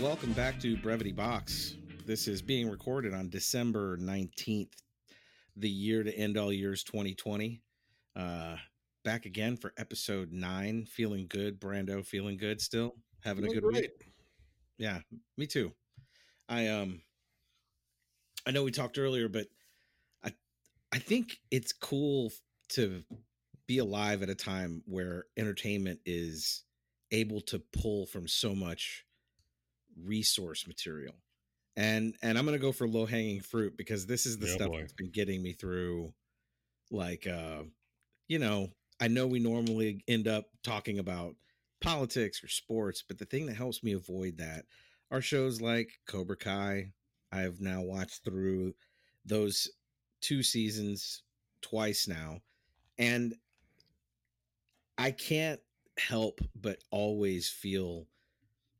welcome back to Brevity Box. This is being recorded on December 19th, the year to end all years 2020. Uh, back again for episode nine. Feeling good, Brando. Feeling good still? Having a good great. week? Yeah, me too. I um I know we talked earlier, but I I think it's cool to be alive at a time where entertainment is able to pull from so much resource material. And and I'm gonna go for low hanging fruit because this is the Yeah, stuff boy. that's been getting me through like uh you know, I know we normally end up talking about politics or sports, but the thing that helps me avoid that are shows like Cobra Kai. I've now watched through those two seasons twice now. And I can't help but always feel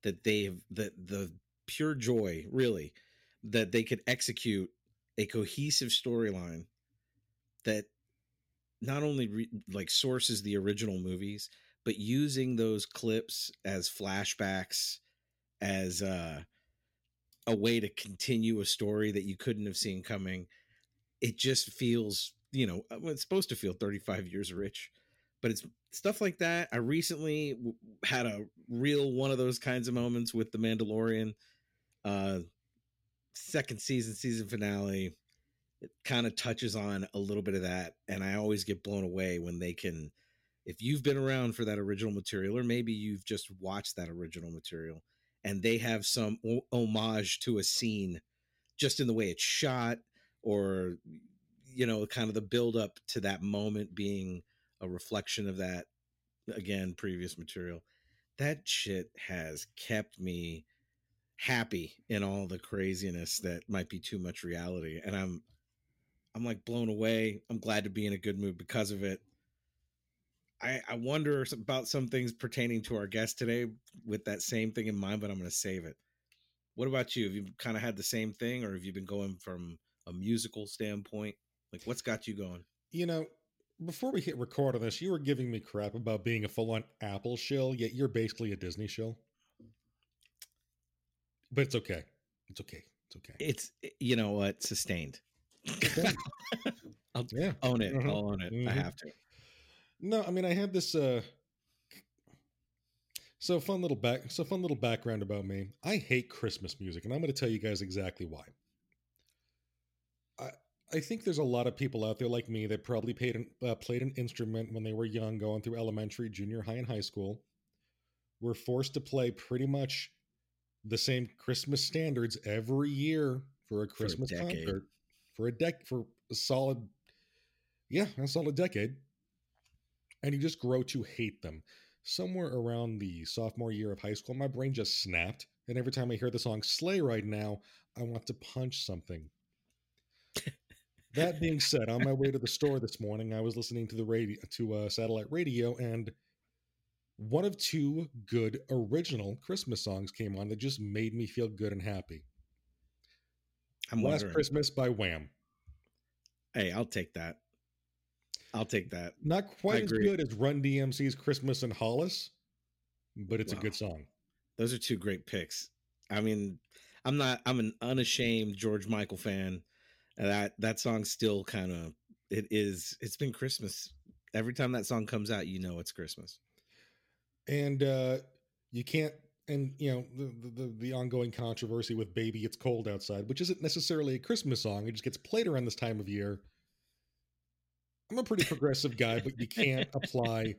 that they've that the pure joy, really, that they could execute a cohesive storyline that not only re- like sources the original movies, but using those clips as flashbacks, as uh, a way to continue a story that you couldn't have seen coming. It just feels, you know, it's supposed to feel 35 years rich, but it's stuff like that. I recently w- had a real one of those kinds of moments with The Mandalorian, uh, second season, season finale. It kind of touches on a little bit of that. And I always get blown away when they can, if you've been around for that original material, or maybe you've just watched that original material and they have some o- homage to a scene just in the way it's shot or, you know, kind of the build up to that moment being a reflection of that again previous material that shit has kept me happy in all the craziness that might be too much reality and i'm i'm like blown away. I'm glad to be in a good mood because of it. I i wonder about some things pertaining to our guest today with that same thing in mind but i'm going to save it. What about you? Have you kind of had the same thing or have you been going from a musical standpoint? Like what's got you going? You know, before we hit record on this, you were giving me crap about being a full on Apple shill, yet you're basically a Disney shill. But it's okay. It's okay. It's okay. it's you know what sustained I'll yeah. own it. Mhm. I'll own it. I Mhm. have to. No, I mean I had this uh so fun little back so fun little background about me. I hate Christmas music, and I'm gonna tell you guys exactly why. I think there's a lot of people out there like me that probably paid an, uh, played an instrument when they were young, going through elementary, junior high, and high school. Were forced to play pretty much the same Christmas standards every year for a Christmas decade. concert for a dec for a solid, yeah, a solid decade. And you just grow to hate them. Somewhere around the sophomore year of high school, my brain just snapped, and every time I hear the song "Sleigh" right now, I want to punch something. That being said, on my way to the store this morning, I was listening to the radio to uh, satellite radio, and one of two good original Christmas songs came on that just made me feel good and happy. I'm Last wondering. Christmas by Wham. Hey, I'll take that. I'll take that. Not quite as good as Run DMC's Christmas in Hollis, but it's a good song. Those are two great picks. I mean, I'm not. I'm an unashamed George Michael fan. And that that song still kind of it is. It's been Christmas every time that song comes out. You know it's Christmas. And uh, you can't, and you know the, the the ongoing controversy with "Baby It's Cold Outside," which isn't necessarily a Christmas song. It just gets played around this time of year. I'm a pretty progressive guy, but you can't apply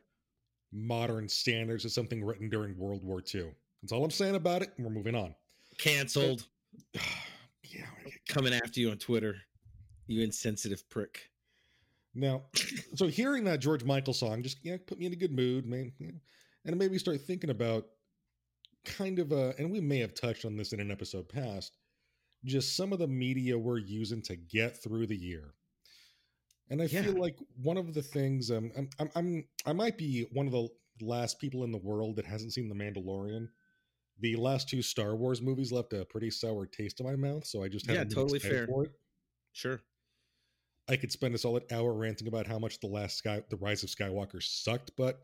modern standards to something written during World War II. That's all I'm saying about it. And we're moving on. Canceled. yeah. Coming after you on Twitter. You insensitive prick. Now, so hearing that George Michael song just yeah put me in a good mood, man, you know, and it made me start thinking about kind of a, and we may have touched on this in an episode past, just some of the media we're using to get through the year. And I Yeah. feel like one of the things um, I'm, I'm, I'm, I might be one of the last people in the world that hasn't seen The Mandalorian. The last two Star Wars movies left a pretty sour taste in my mouth, so I just Yeah, totally fair. for it. Sure. I could spend a solid hour ranting about how much the last Sky, the Rise of Skywalker sucked, but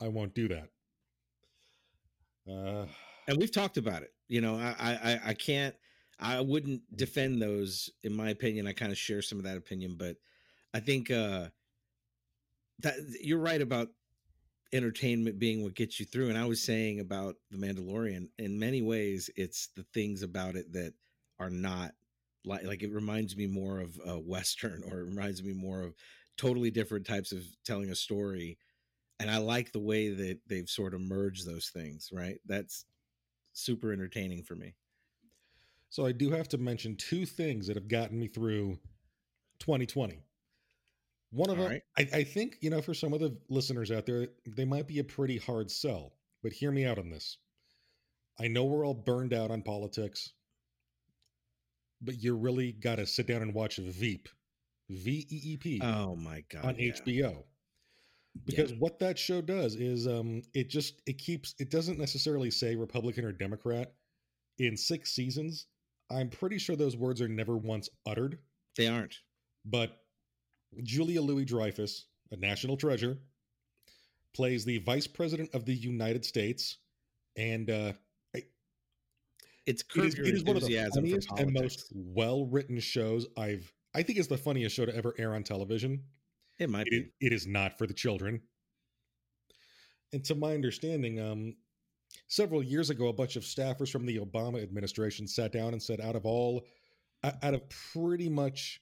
I won't do that. Uh, and we've talked about it. You know, I I I can't I wouldn't defend those in my opinion. I kind of share some of that opinion, but I think uh that you're right about entertainment being what gets you through. And I was saying about the Mandalorian, in many ways, it's the things about it that are not like like it reminds me more of a western, or it reminds me more of totally different types of telling a story. And I like the way that they've sort of merged those things. Right, that's super entertaining for me. So I do have to mention two things that have gotten me through 2020. One of them, right. I, I think, you know, for some of the listeners out there, they might be a pretty hard sell, but hear me out on this. I know we're all burned out on politics, but you really got to sit down and watch Veep, V E E P, Oh my god! on yeah. HBO. Because what that show does is um it just it keeps it doesn't necessarily say Republican or Democrat. In six seasons, I'm pretty sure those words are never once uttered. they aren't. But Julia Louis Dreyfus, a national treasure, plays the vice president of the United States, and uh, It's it is, your it is one of the funniest and most well-written shows I've. I think it's the funniest show to ever air on television. It might It be. it is not for the children. And to my understanding, um, several years ago, a bunch of staffers from the Obama administration sat down and said, out of all, out of pretty much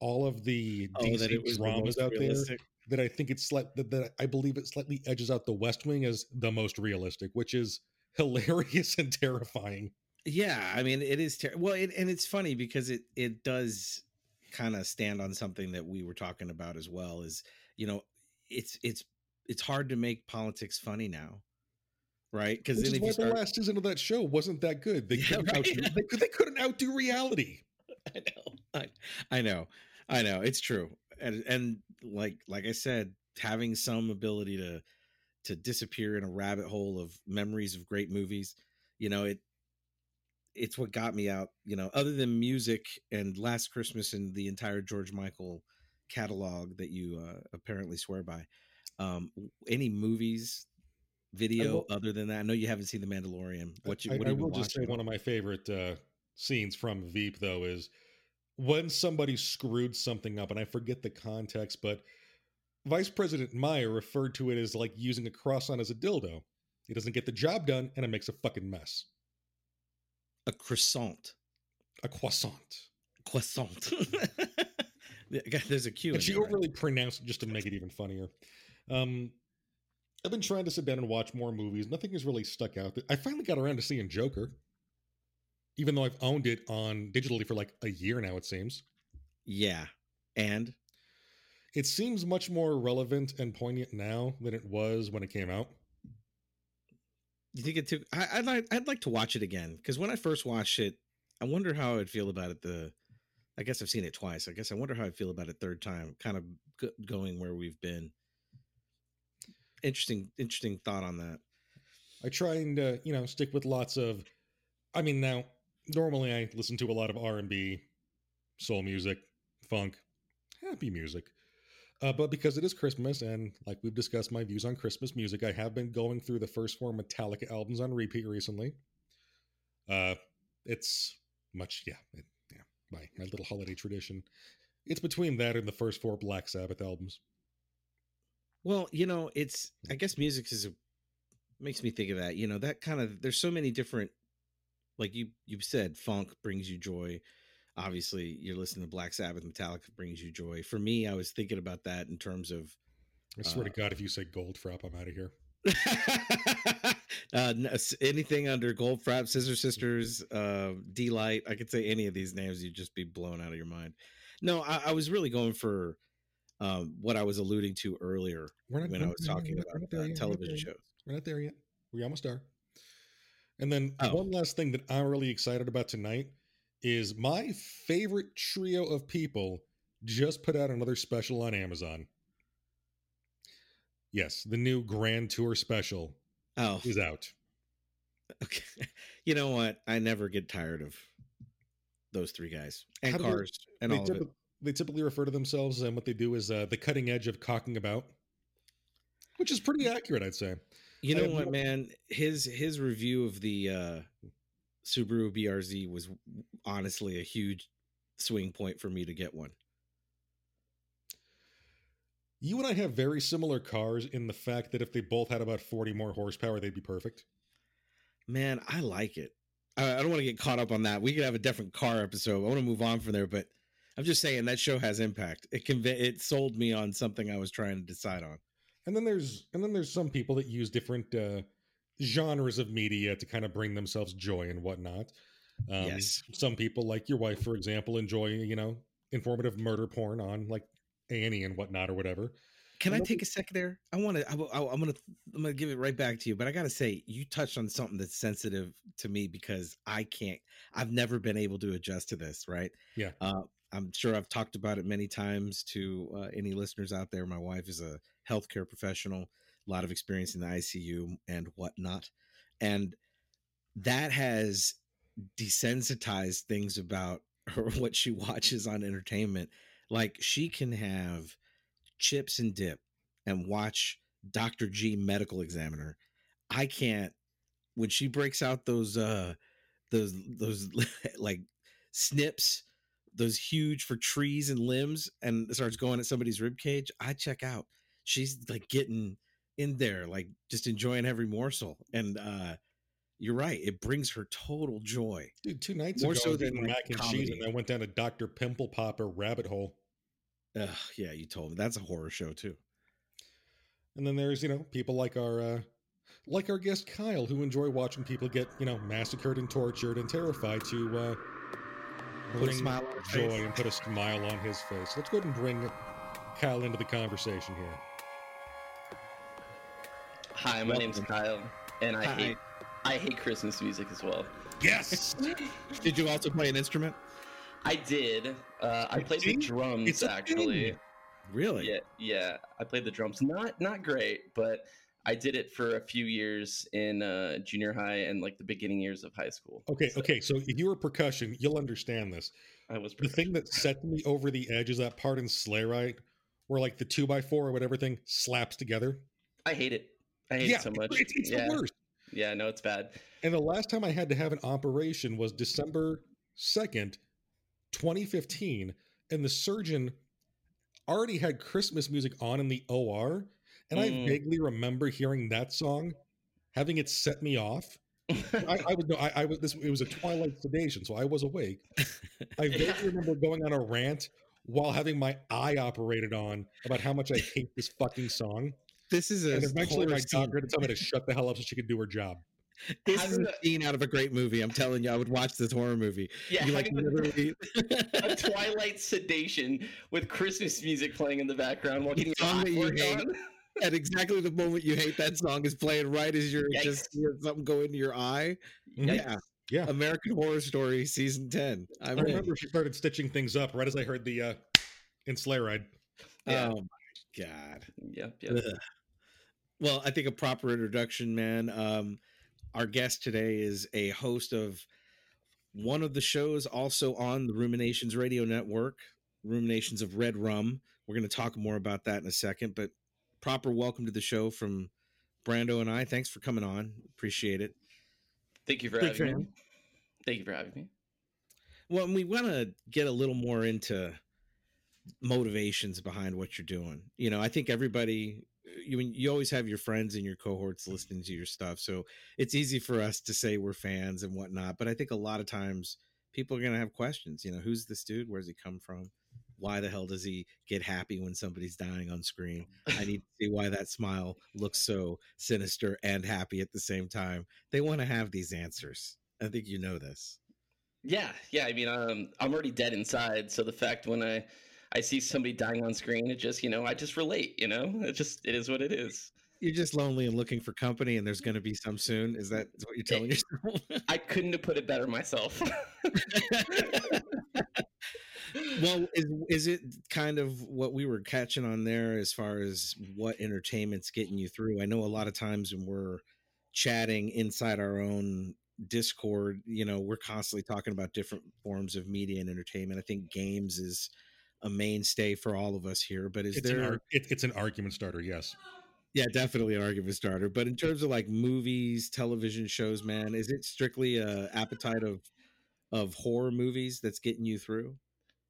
all of the Oh, DC was the dramas out realistic. there, that I think it's slight that, that I believe it slightly edges out the West Wing as the most realistic, which is hilarious and terrifying. Yeah, I mean, it is ter- well, it, and it's funny because it it does kind of stand on something that we were talking about as well. Is you know, it's it's it's hard to make politics funny now, right? Because then why start, the last season of that show wasn't that good. They, Yeah, couldn't, right. outdo, they, they couldn't outdo reality. I know, I, I know, I know, it's true, and and like like I said, having some ability to to disappear in a rabbit hole of memories of great movies, you know, it it's what got me out, you know, other than music and Last Christmas and the entire George Michael catalog that you uh, apparently swear by. Um, any movies, video will- other than that? I know you haven't seen The Mandalorian. What you? I, What I you will just say one of my favorite uh, scenes from Veep, though, is when somebody screwed something up, and I forget the context, but Vice President Meyer referred to it as like using a cross on as a dildo. He doesn't get the job done, and it makes a fucking mess. A croissant. A croissant. Croissant. There's a Q. And she there, right? overly pronounced it just to make it even funnier. Um, I've been trying to sit down and watch more movies. Nothing has really stuck out. I finally got around to seeing Joker, even though I've owned it on digitally for like a year now. It seems. Yeah, and It seems much more relevant and poignant now than it was when it came out. You think it took? I, I'd like. I'd like to watch it again because when I first watched it, I wonder how I'd feel about it. The, I guess I've seen it twice. I guess I wonder how I'd feel about it third time. Kind of go- going where we've been. Interesting. Interesting thought on that. I try and uh, you know stick with lots of. I mean, now normally I listen to a lot of R and B, soul music, funk, happy music. Uh, but because it is Christmas, and like we've discussed my views on Christmas music, I have been going through the first four Metallica albums on repeat recently. Uh, it's much, yeah, it, yeah, my my little holiday tradition. It's between that and the first four Black Sabbath albums. Well, you know, it's I guess music is a makes me think of that. You know, that kind of there's so many different like you you've said funk brings you joy. Obviously, you're listening to Black Sabbath, Metallica brings you joy. For me, I was thinking about that in terms of I swear Uh, to God, if you say Goldfrapp, I'm out of here. uh, no, anything under Goldfrapp, Scissor Sisters, uh, Deee-Lite. I could say any of these names, you'd just be blown out of your mind. No, I, I was really going for um, what I was alluding to earlier not when I was talking not- about uh, yet, television shows. We're not there yet. We almost are. And then Oh. one last thing that I'm really excited about tonight is my favorite trio of people just put out another special on Amazon. Yes, the new Grand Tour special Oh, is out. okay. You know what? I never get tired of those three guys and How do they- cars and they, all of it. they typically refer to themselves and what they do is uh, the cutting edge of cocking about, which is pretty accurate, I'd say. You know what, no- man? His his review of the uh Subaru BRZ was honestly a huge swing point for me to get one. You and I have very similar cars in the fact that if they both had about 40 more horsepower, they'd be perfect. Man, I like it. I, I don't want to get caught up on that. We could have a different car episode. I want to move on from there, but I'm just saying that show has impact. It conv- it sold me on something I was trying to decide on. And then there's and then there's some people that use different uh, genres of media to kind of bring themselves joy and whatnot. Um, Yes. Some people, like your wife, for example, enjoy you know informative murder porn on like A and whatnot or whatever. Can I take a second there? I want to. I, am gonna. I'm gonna give it right back to you. But I gotta say, you touched on something that's sensitive to me because I can't. I've never been able to adjust to this. Right. Yeah. Uh, I'm sure I've talked about it many times to uh, any listeners out there. My wife is a healthcare professional, a lot of experience in the ICU and whatnot, and that has desensitized things about her what she watches on entertainment. Like she can have chips and dip and watch Dr. G medical examiner. I can't when she breaks out those uh those those like snips, those huge for trees and limbs and starts going at somebody's rib cage, I check out. She's like getting in there, like just enjoying every morsel. And uh you're right, it brings her total joy. Dude, two nights More ago, so I than, mac and cheese, and I went down a Dr. Pimple Popper rabbit hole. Ugh, yeah, you told me that's a horror show too. And then there's you know people like our uh, like our guest Kyle who enjoy watching people get you know massacred and tortured and terrified to uh, Put a bring smile on joy face. and put a smile on his face. Let's go ahead and bring Kyle into the conversation here. Hi, my name's Welcome. Kyle, and I Hi. hate I hate Christmas music as well. Yes, Did you also play an instrument? I did. Uh, I played the drums It's actually. thing. Really? Yeah, yeah. I played the drums. Not not great, but I did it for a few years in uh, junior high and like the beginning years of high school. Okay, So okay. So if you were percussion, you'll understand this. I was. The thing that set me over the edge is that part in Sleigh Ride where like the two by four or whatever thing slaps together. I hate it. I hate yeah, so much. It's, it's yeah, the worst. yeah. No, it's bad. And the last time I had to have an operation was December 2nd, 2015. And the surgeon already had Christmas music on in the OR. And I Mm. vaguely remember hearing that song, having it set me off. I, I was no, I, I was this. It was a twilight sedation, so I was awake. I vaguely remember going on a rant while having my eye operated on about how much I hate this fucking song. This is a And eventually, horror my scene. doctor had to tell me to shut the hell up so she could do her job. This is a scene out of a great movie. I'm telling you, I would watch this horror movie. yeah, you like literally a twilight sedation with Christmas music playing in the background while The getting your song that you hate. at exactly the moment you hate that song is playing right as you're just Yikes. seeing something go into your eye. Mhm. Yeah. Yeah. American Horror Story season 10. I I mean, remember she started stitching things up right as I heard the uh in sleigh ride. Yeah. oh my god. Yep, yep. Ugh. Well, I think a proper introduction, man. Um, our guest today is a host of one of the shows also on the Ruminations Radio Network, Ruminations of Red Rum. We're going to talk more about that in a second, but proper welcome to the show from Brando and I. Thanks for coming on. Appreciate it. Thank you for Big having fan. me. Thank you for having me. Well, we want to get a little more into motivations behind what you're doing. You know, I think everybody you mean you always have your friends and your cohorts listening to your stuff, so it's easy for us to say we're fans and whatnot. But I think a lot of times people are going to have questions. You know, who's this dude? Where's he come from? Why the hell does he get happy when somebody's dying on screen? I need to see why that smile looks so sinister and happy at the same time. They want to have these answers. I think you know this. Yeah, yeah. I mean, um, I'm already dead inside, so the fact when I I see somebody dying on screen, it just you know I just relate. You know, it just it is what it is. You're just lonely and looking for company, and there's going to be some soon. Is that what you're eh, telling yourself? I couldn't have put it better myself. well, is is it kind of what we were catching on there as far as what entertainment's getting you through? I know a lot of times when we're chatting inside our own Discord, you know, we're constantly talking about different forms of media and entertainment. I think games is a mainstay for all of us here, but is It's there an ar- it, it's an argument starter, yes. yeah, definitely an argument starter. But in terms of like movies, television shows, man, is it strictly a appetite of of horror movies that's getting you through?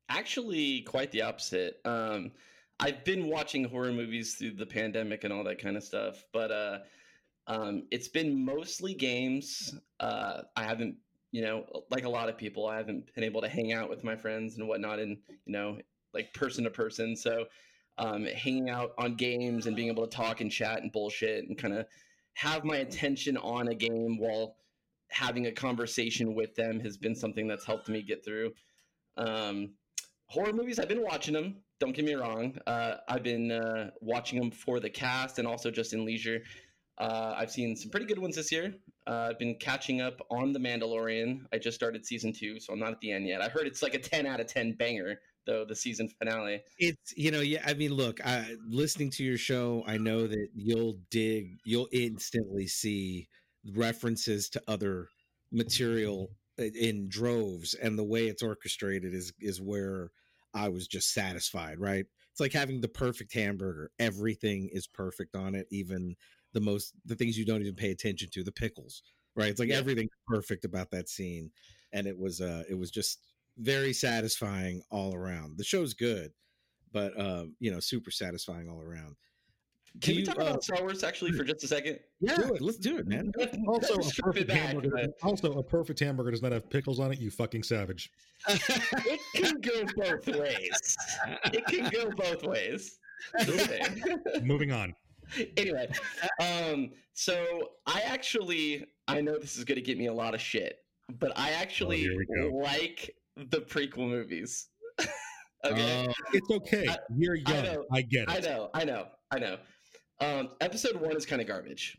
Actually, quite the opposite. Um, I've been watching horror movies through the pandemic and all that kind of stuff, but uh, um, it's been mostly games. Uh, I haven't, you know, like a lot of people, I haven't been able to hang out with my friends and whatnot, and you know, like person to person. So, um, hanging out on games and being able to talk and chat and bullshit and kind of have my attention on a game while having a conversation with them has been something that's helped me get through. Um, horror movies, I've been watching them. Don't get me wrong. Uh, I've been uh, watching them for the cast and also just in leisure. Uh, I've seen some pretty good ones this year. Uh, I've been catching up on The Mandalorian. I just started season two, so I'm not at the end yet. I heard it's like a 10 out of 10 banger, though, the season finale. It's, you know, yeah, I mean, look, I, listening to your show, I know that you'll dig, you'll instantly see references to other material in droves and the way it's orchestrated is is where I was just satisfied, right? It's like having the perfect hamburger. Everything is perfect on it, even the most the things you don't even pay attention to, the pickles, right? It's like yeah. everything perfect about that scene. And it was uh it was just very satisfying all around. The show's good, but um, you know, super satisfying all around. Can we talk uh, about Star Wars actually for just a second? Yeah, do let's do it, man. Also, a perfect back, hamburger. But... Also, a perfect hamburger does not have pickles on it. You fucking savage. it can go both ways. It can go both ways. Moving on. Anyway, um, so I actually I know this is going to get me a lot of shit, but I actually oh, like the prequel movies. okay, uh, it's okay. I, You're young. I, I, get it. I know. I know. I know. Um, episode one is kind of garbage.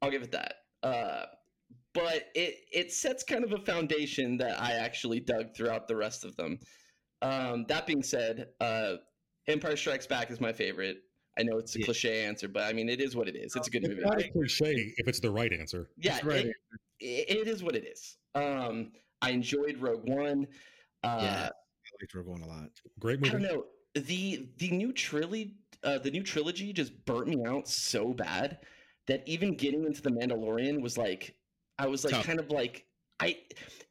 I'll give it that. Uh, but it it sets kind of a foundation that I actually dug throughout the rest of them. Um, that being said, uh, Empire Strikes Back is my favorite. I know it's a yeah. cliche answer, but I mean it is what it is. It's a good it's movie. Not a cliche if it's the right answer. Yeah, right it, it is what it is. Um, I enjoyed Rogue One. Uh, yeah, I liked Rogue One a lot. Great movie. I don't know the the new trilogy uh, the new trilogy just burnt me out so bad that even getting into the Mandalorian was like I was like Tough. kind of like I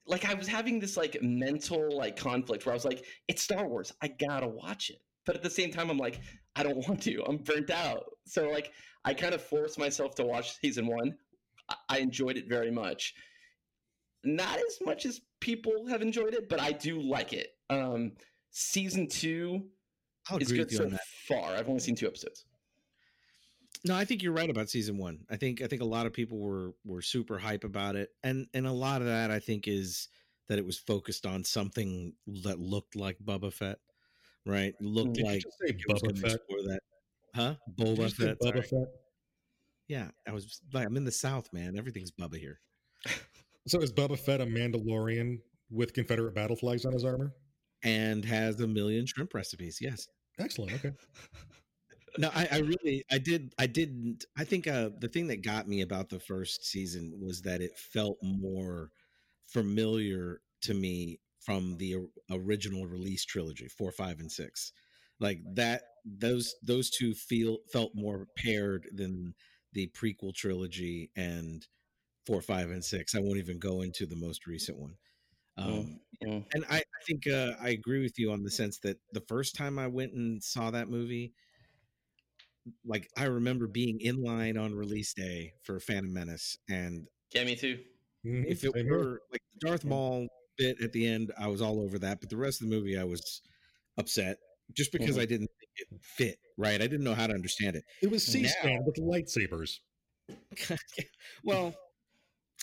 like I was having this like mental like conflict where I was like it's Star Wars I gotta watch it but at the same time I'm like I don't want to I'm burnt out so like I kind of forced myself to watch season one I enjoyed it very much not as much as people have enjoyed it but I do like it um season two I'll is good so far. I've only seen two episodes. No, I think you're right about season one. I think I think a lot of people were were super hype about it, and and a lot of that I think is that it was focused on something that looked like Boba Fett, right? Looked Did like say Boba Fett. That, huh? Boba Fett. Boba Fett. Yeah, I was like, I'm in the South, man. Everything's Bubba here. so is Boba Fett a Mandalorian with Confederate battle flags on his armor? and has a million shrimp recipes. Yes. Excellent. Okay. no, I, I, really, I did, I didn't. I think uh, the thing that got me about the first season was that it felt more familiar to me from the original release trilogy, four, five, and six. Like that, those those two feel felt more paired than the prequel trilogy and four, five, and six. I won't even go into the most recent one. Mm, um, mm. And I, I think uh, I agree with you on the sense that the first time I went and saw that movie, like I remember being in line on release day for Phantom Menace, and yeah, me too. Mm-hmm. If it were like the Darth Maul bit at the end, I was all over that, but the rest of the movie, I was upset just because mm-hmm. I didn't think it fit right. I didn't know how to understand it. It was C-SPAN with lightsabers. well,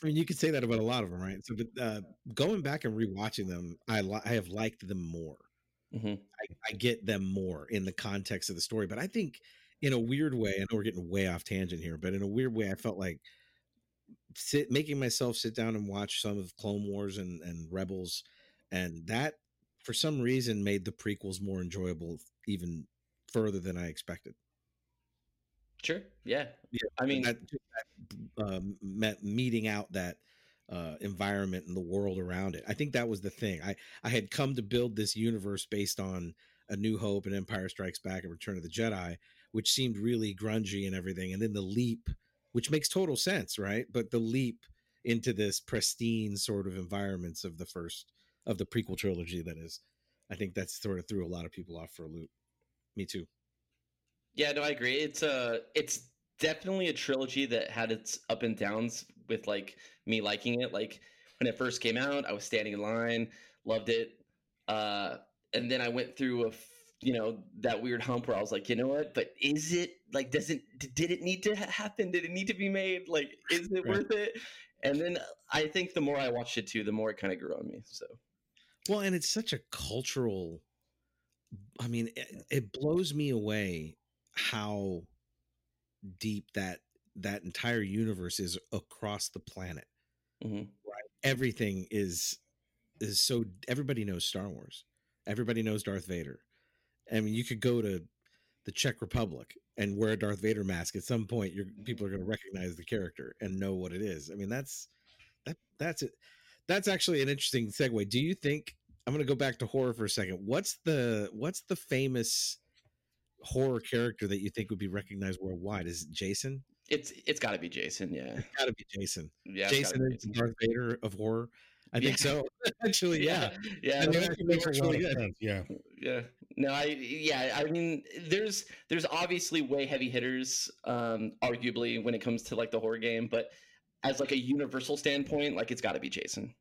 I mean, you could say that about a lot of them, right? So, but uh, going back and rewatching them, I li- I have liked them more. Mm-hmm. I, I, get them more in the context of the story, but I think in a weird way, I know we're getting way off tangent here, but in a weird way, I felt like sit making myself sit down and watch some of Clone Wars and and Rebels, and that for some reason made the prequels more enjoyable even further than I expected. Sure. Yeah. Yeah. I mean, that, uh, met meeting out that uh, environment and the world around it. I think that was the thing. I I had come to build this universe based on A New Hope and Empire Strikes Back and Return of the Jedi, which seemed really grungy and everything, and then the leap, which makes total sense, right? But the leap into this pristine sort of environments of the first of the prequel trilogy that is i think that's sort of threw a lot of people off for a loop me too Yeah, no, I agree. It's uh it's definitely a trilogy that had its up and downs with like me liking it. Like when it first came out, I was standing in line, loved it. Uh and then I went through a f- you know that weird hump where I was like, you know what? But is it like does it d- did it need to ha- happen? Did it need to be made? Like is it Right. worth it? And then I think the more I watched it too, the more it kind of grew on me. So well and it's such a cultural i mean it, it blows me away how deep that that entire universe is across the planet mhm. everything is is so everybody knows Star Wars. Everybody knows Darth Vader. I mean, you could go to the Czech Republic and wear a Darth Vader mask. At some point, your people are going to recognize the character and know what it is. I mean, that's that that's it. That's actually an interesting segue. Do you think I'm going to go back to horror for a second? What's the what's the famous horror character that you think would be recognized worldwide? Is it Jason? it's it's got to be Jason. Yeah, It's got to be Jason. yeah. Jason is the Darth Vader of horror. I think Yeah. so. Actually, yeah. yeah. I mean, that that actually makes a lot of sense. Yeah. yeah no i yeah i mean there's there's obviously way heavy hitters um arguably when it comes to like the horror game but as like a universal standpoint like it's got to be jason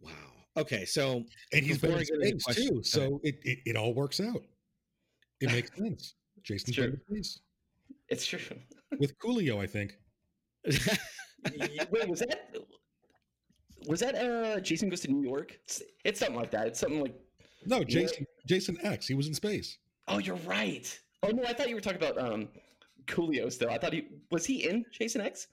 Wow. Okay, so And he's Before been in space too, so it, it it all works out. It makes sense. Jason's True. in space it's true with Coolio, I think. wait was that was that uh jason goes to new york it's, it's something like that it's something like No. Jason Jason X. He was in space. oh you're right oh no i thought you were talking about um coolio still i thought he was he in jason x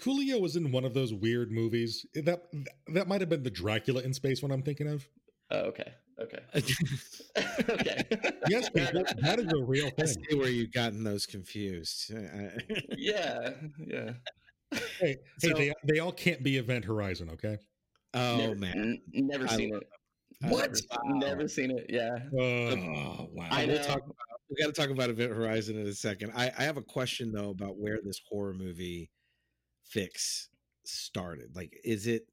Coolio was in one of those weird movies. That that might have been the Dracula in space one I'm thinking of. oh okay okay okay Yes, people, that is a real I thing. see where you've gotten those confused. Yeah yeah Hey, hey, So- they they all can't be Event Horizon, okay? oh never, man, n- never seen love it. I What? love it. Never seen it. Yeah. Oh wow! I we'll talk about we got to talk about Event Horizon in a second. I, I have a question though about where this horror movie fix started. Like, is it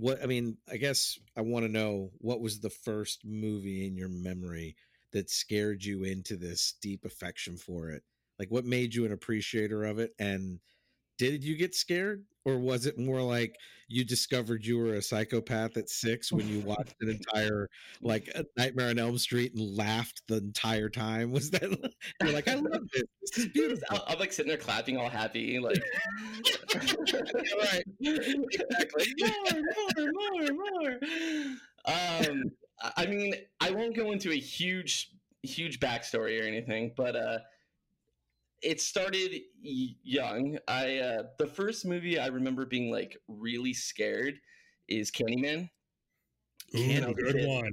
what? I mean, I guess I want to know what was the first movie in your memory that scared you into this deep affection for it. Like, what made you an appreciator of it? And did you get scared, or was it more like you discovered you were a psychopath at six when you watched an entire like a Nightmare on Elm Street and laughed the entire time? Was that you're like, I love this. This is beautiful. I'm, like sitting there clapping, all happy, like. right. Exactly. more, more, more, more. Um, I- I mean, I won't go into a huge, huge backstory or anything, but uh, it started young. I uh, the first movie I remember being like really scared is Candyman. Ooh, Candy good one.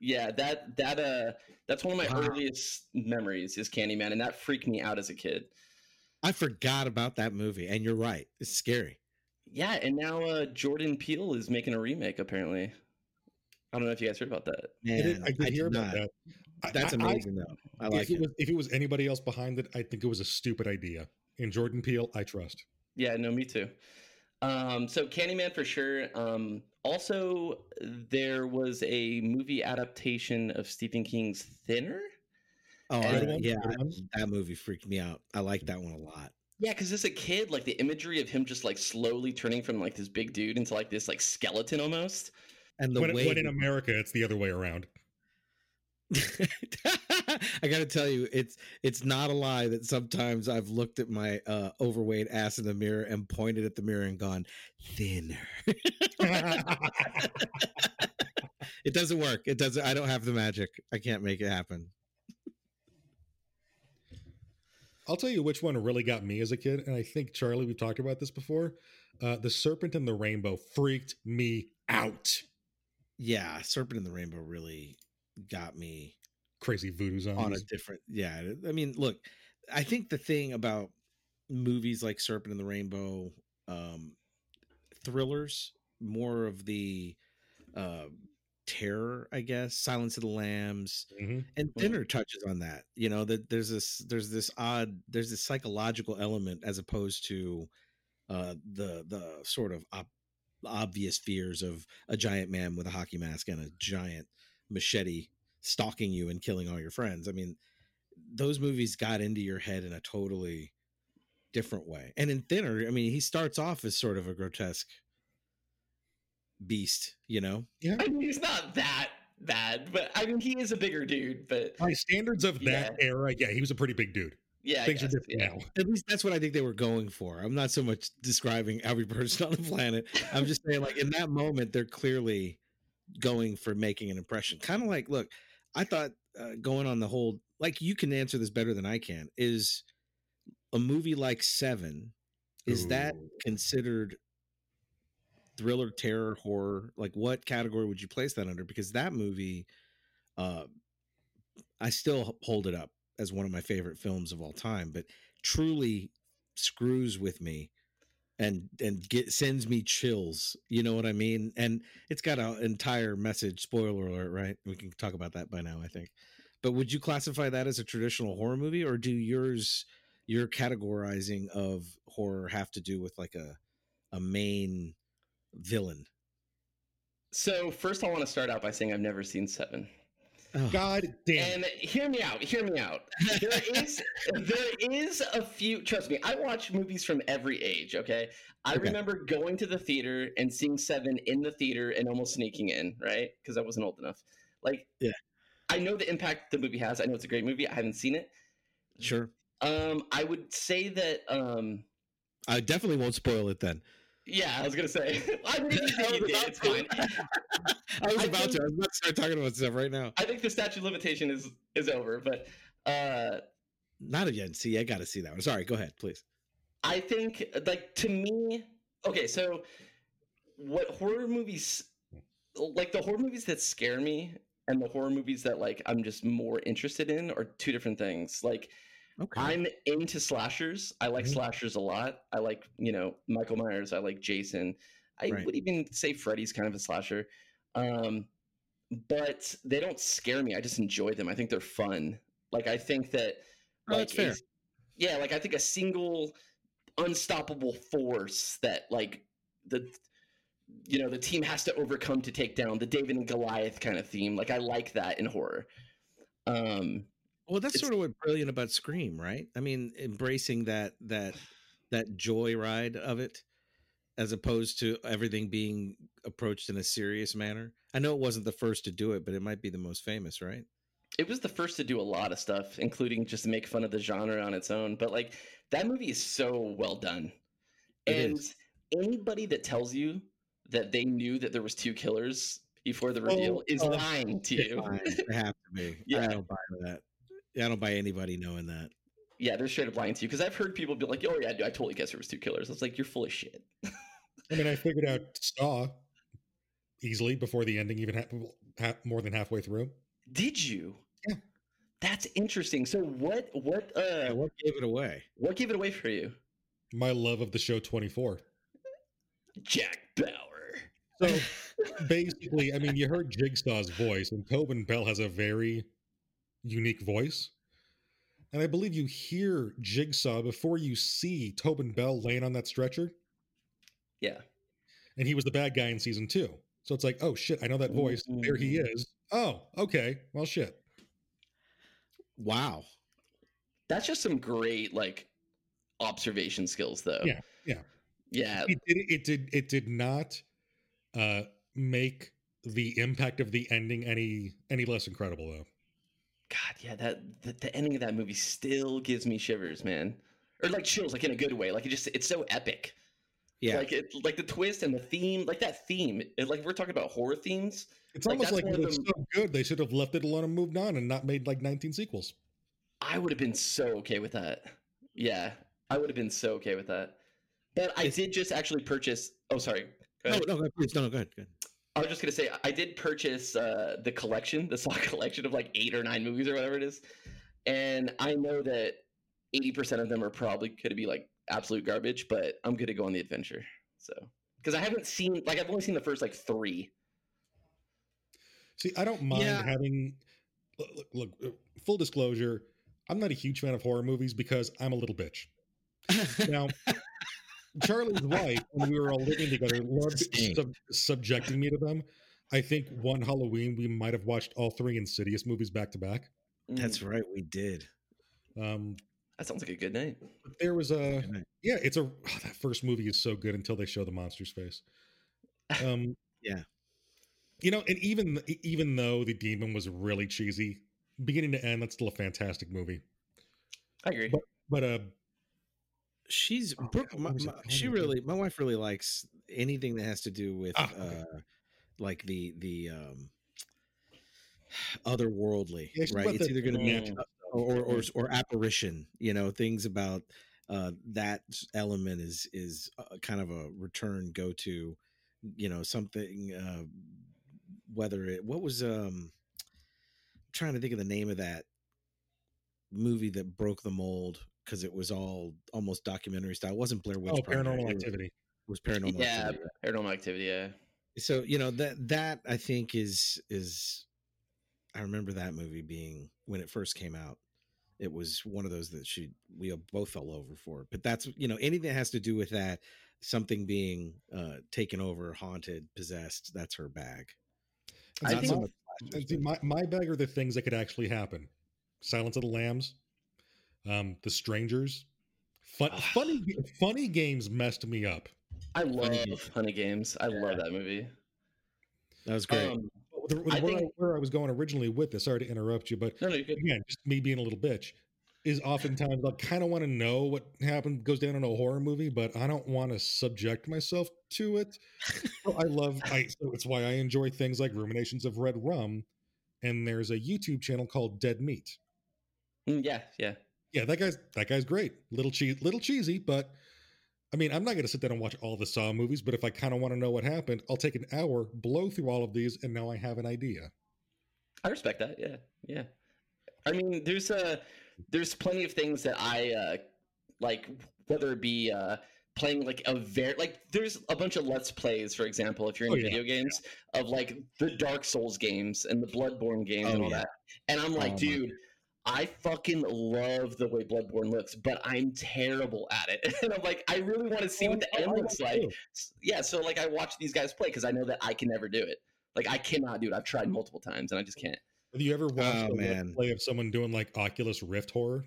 Yeah, that that uh, that's one of my Wow. earliest memories is Candyman, and that freaked me out as a kid. I forgot about that movie, and you're right. It's scary. Yeah, and now uh, Jordan Peele is making a remake. Apparently, I don't know if you guys heard about that. I did, I did did hear about not. that. I- That's I- I- amazing, though. I like if it, it. was if it was anybody else behind it, I think it was a stupid idea. And Jordan Peele, I trust. Yeah, no, me too. Um, so Candyman for sure. Um, also, there was a movie adaptation of Stephen King's Thinner. Oh, Good I- yeah, good that movie freaked me out. I like that one a lot. Yeah, because as a kid, like the imagery of him just like slowly turning from like this big dude into like this like skeleton almost. And the When, way when in America, it's the other way around. I got to tell you, it's it's not a lie that sometimes I've looked at my uh, overweight ass in the mirror and pointed at the mirror and gone thinner. it doesn't work. It doesn't. I don't have the magic. I can't make it happen. I'll tell you which one really got me as a kid, and I think Charlie, we've talked about this before. Uh, the Serpent and the Rainbow freaked me out. Yeah, Serpent and the Rainbow really got me Crazy voodoo on a different. Yeah, I mean, look, I think the thing about movies like Serpent in the Rainbow, um, thrillers, more of the uh, terror, I guess. Silence of the Lambs Mhm. and Thinner touches on that. You know that there's this there's this odd there's this psychological element as opposed to uh, the the sort of op- obvious fears of a giant man with a hockey mask and a giant machete stalking you and killing all your friends. I mean, those movies got into your head in a totally different way. And in Thinner, I mean, he starts off as sort of a grotesque beast, you know? Yeah. I mean, he's not that bad, but I mean, he is a bigger dude. But By standards of that era, yeah, he was a pretty big dude. yeah, I Things are different yeah. now. At least that's what I think they were going for. I'm not so much describing every person on the planet. I'm just saying, like, in that moment, they're clearly going for making an impression. Kind of like, look, I thought uh, going on the whole, like, you can answer this better than I can. Is a movie like Seven, is that considered thriller, terror, horror? Like, what category would you place that under? Because that movie, uh, I still hold it up as one of my favorite films of all time, but truly screws with me and and get sends me chills. You know what I mean? And it's got an entire message. Spoiler alert, right? We can talk about that by now, I think. But would you classify that as a traditional horror movie, or do yours your categorizing of horror have to do with like a a main villain? So first, I want to start out by saying I've never seen Seven. Oh, God damn. And hear me out. Hear me out. There is there is a few. Trust me, I watch movies from every age. Okay, I Okay. remember going to the theater and seeing Seven in the theater and almost sneaking in, right? Because I wasn't old enough. Like, Yeah. I know the impact the movie has. I know it's a great movie. I haven't seen it. sure. Um, I would say that. Um, I definitely won't spoil it then. Yeah, I was gonna say. I mean, if you think you did, it's fine. I was I about think- to. I was about to start talking about stuff right now. I think the statute of limitation is is over, but uh, Not again. See, I got to see that one. Sorry. Go ahead, please. I think like to me, okay, so what horror movies like the horror movies that scare me and the horror movies that like I'm just more interested in are two different things. Like Okay. I'm into slashers. I like Mhm. slashers a lot. I like, you know, Michael Myers, I like Jason. I Right. would even say Freddy's kind of a slasher. Um but they don't scare me. I just enjoy them. I think they're fun. Like I think that Oh, a- fair. yeah, like I think a single unstoppable force that like the you know the team has to overcome to take down the David and Goliath kind of theme. Like I like that in horror. Um Well, that's It's- sort of what's brilliant about Scream, right? I mean, embracing that that that joyride of it, as opposed to everything being approached in a serious manner. I know it wasn't the first to do it, but it might be the most famous, right? it was the first to do a lot of stuff, including just to make fun of the genre on its own. But like that movie is so well done. It and is. anybody that tells you that they knew that there was two killers before the Oh, reveal is uh, lying to you. They have to be. Yeah. I don't buy that. I don't buy anybody knowing that. Yeah, they're straight up lying to you because I've heard people be like, "Oh yeah, dude, I totally guessed there was two killers." I was like, "You're full of shit." I mean, I figured out Saw easily before the ending, even happened, ha- more than halfway through. Did you? Yeah. That's interesting. So what? What? Yeah, Uh, what gave it away? what gave it away for you, My love of the show 24. Jack Bauer? So basically, I mean, you heard Jigsaw's voice, and Tobin Bell has a very unique voice. And I believe you hear Jigsaw before you see Tobin Bell laying on that stretcher. Yeah. And he was the bad guy in season two. So it's like, oh shit, I know that voice. There he Mm. is. Oh, okay. Well, shit. Wow. That's just some great like observation skills, though. Yeah, yeah. Yeah. It did. It did. It did not uh, make the impact of the ending any any less incredible, though. God, yeah. That the, the ending of that movie still gives me shivers, man. Or like chills, like in a good way. Like it just it's so epic. Yeah. Like it, like the twist and the theme, like that theme. It, like we're talking about horror themes. It's Like, almost like one it was them- so good they should have left it alone and moved on and not made like 19 sequels. I would have been so okay with that. Yeah, I would have been so okay with that. But I did just actually purchase. Oh, sorry. Go No, ahead. no, go- please, no, no, go ahead. Go ahead. I was just gonna say I did purchase uh, the collection, the Saw collection of like eight or nine movies or whatever it is, and I know that eighty percent of them are probably going to be like absolute garbage, but I'm going to go on the adventure. So because I haven't seen like I've only seen the first like three. See, I don't mind Yeah. having. Look, look, look, uh, full disclosure, I'm not a huge fan of horror movies because I'm a little bitch. Now, Charlie's wife, when we were all living together, loved sub- subjecting me to them. I think one Halloween we might have watched all three Insidious movies back to back. Mm, That's right, we did. Um, that sounds like a good night. there was a yeah, it's a oh, that first movie is so good until they show the monster's face. Um, Yeah. you know, and even even though the demon was really cheesy, beginning to end, that's still a fantastic movie. I agree. But uh, She's Oh, Brooke, my, what was it my- she really my wife really likes anything that has to do with Ah, okay. uh like the the um otherworldly, Yeah, right? It's the either gonna be Mm. or, or or or apparition, you know, things about uh that element is is uh, kind of a return go to, you know, something uh whether it what was um I'm trying to think of the name of that movie that broke the mold because it was all almost documentary style. It wasn't Blair Witch oh, Project. Paranormal It was- Activity. was paranormal yeah, activity. paranormal activity. Yeah. So you know that that I think is is I remember that movie being when it first came out. It was one of those that she we both fell over for. But that's you know anything that has to do with that something being uh taken over, haunted, possessed. That's her bag. I see, think- my- much and slashers, see, but- my, my bag are the things that could actually happen. Silence of the Lambs, um, The Strangers. Fun, Ah. funny, funny games messed me up. I love funny, Honey Games. I love that movie. that was great. Um, The- I where, I, where I was going originally with this, sorry to interrupt you, but no, no, again, just me being a little bitch, is oftentimes I kind of want to know what happened goes down in a horror movie, but I don't want to subject myself to it. So I love I so it's why I enjoy things like Ruminations of Red Rum, and there's a YouTube channel called Dead Meat. Mm, yeah, yeah. Yeah, that guy's that guy's great. Little cheese, little cheesy, but I mean, I'm not going to sit down and watch all the Saw movies, but if I kind of want to know what happened, I'll take an hour, blow through all of these, and now I have an idea. I respect that. Yeah, yeah. I mean, there's uh there's plenty of things that I uh like, whether it be uh playing like a very like there's a bunch of let's plays, for example, if you're in Oh, yeah, video games of like the Dark Souls games and the Bloodborne games Oh, and all yeah. that, and I'm like, Oh, dude. I fucking love the way Bloodborne looks, but I'm terrible at it. And I'm like, I really want to see what the I- I end looks like. Yeah, so like I watch these guys play because I know that I can never do it. Like I cannot do it. I've tried multiple times and I just can't. Have you ever watched Oh, a man. play of someone doing like Oculus Rift horror?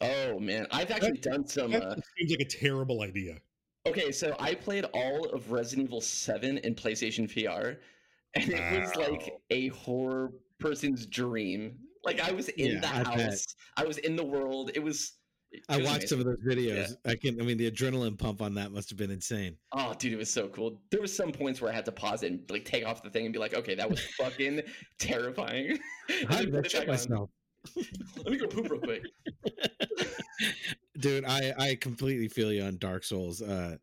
Oh man, I've actually done some. That Uh, seems like a terrible idea. okay, so I played all of Resident Evil Seven in PlayStation VR, and it was like a horror person's dream. Like I was in Yeah, the I bet. house, I was in the world. It was. it I was watched some of those videos. I can. I mean, the adrenaline pump on that must have been insane. Oh, dude, it was so cool. There was some points where I had to pause it and like take off the thing and be like, "Okay, that was fucking terrifying." And How then did put I it shit back on. myself? Let me go poop real quick. Dude, I I completely feel you on Dark Souls. Uh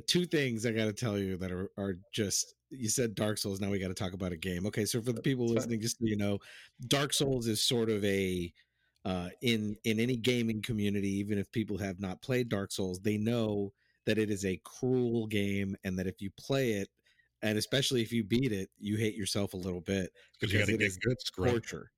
two things I got to tell you that are are just you said Dark Souls, now we got to talk about a game. Okay, so for the people It's fine. listening just so you know, Dark Souls is sort of a uh in in any gaming community even if people have not played Dark Souls, they know that it is a cruel game and that if you play it and especially if you beat it, you hate yourself a little bit Because you got to it get is good scrub. torture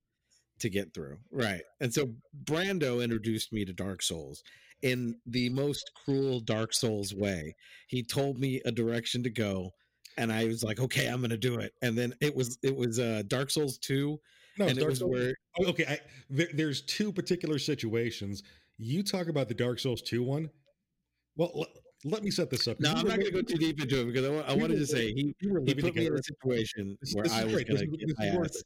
to get through. Right. And so Brando introduced me to Dark Souls in the most cruel Dark Souls way. He told me a direction to go and I was like, "Okay, I'm going to do it." And then it was it was uh Dark Souls 2 No, and it Dark was Souls. where oh, okay, I, there, there's two particular situations. You talk about the Dark Souls 2 one. Well, let, let me set this up. No, I'm not going to go too deep into it because I, I wanted to say he he put me in a situation This- where this I was going to get my ass it.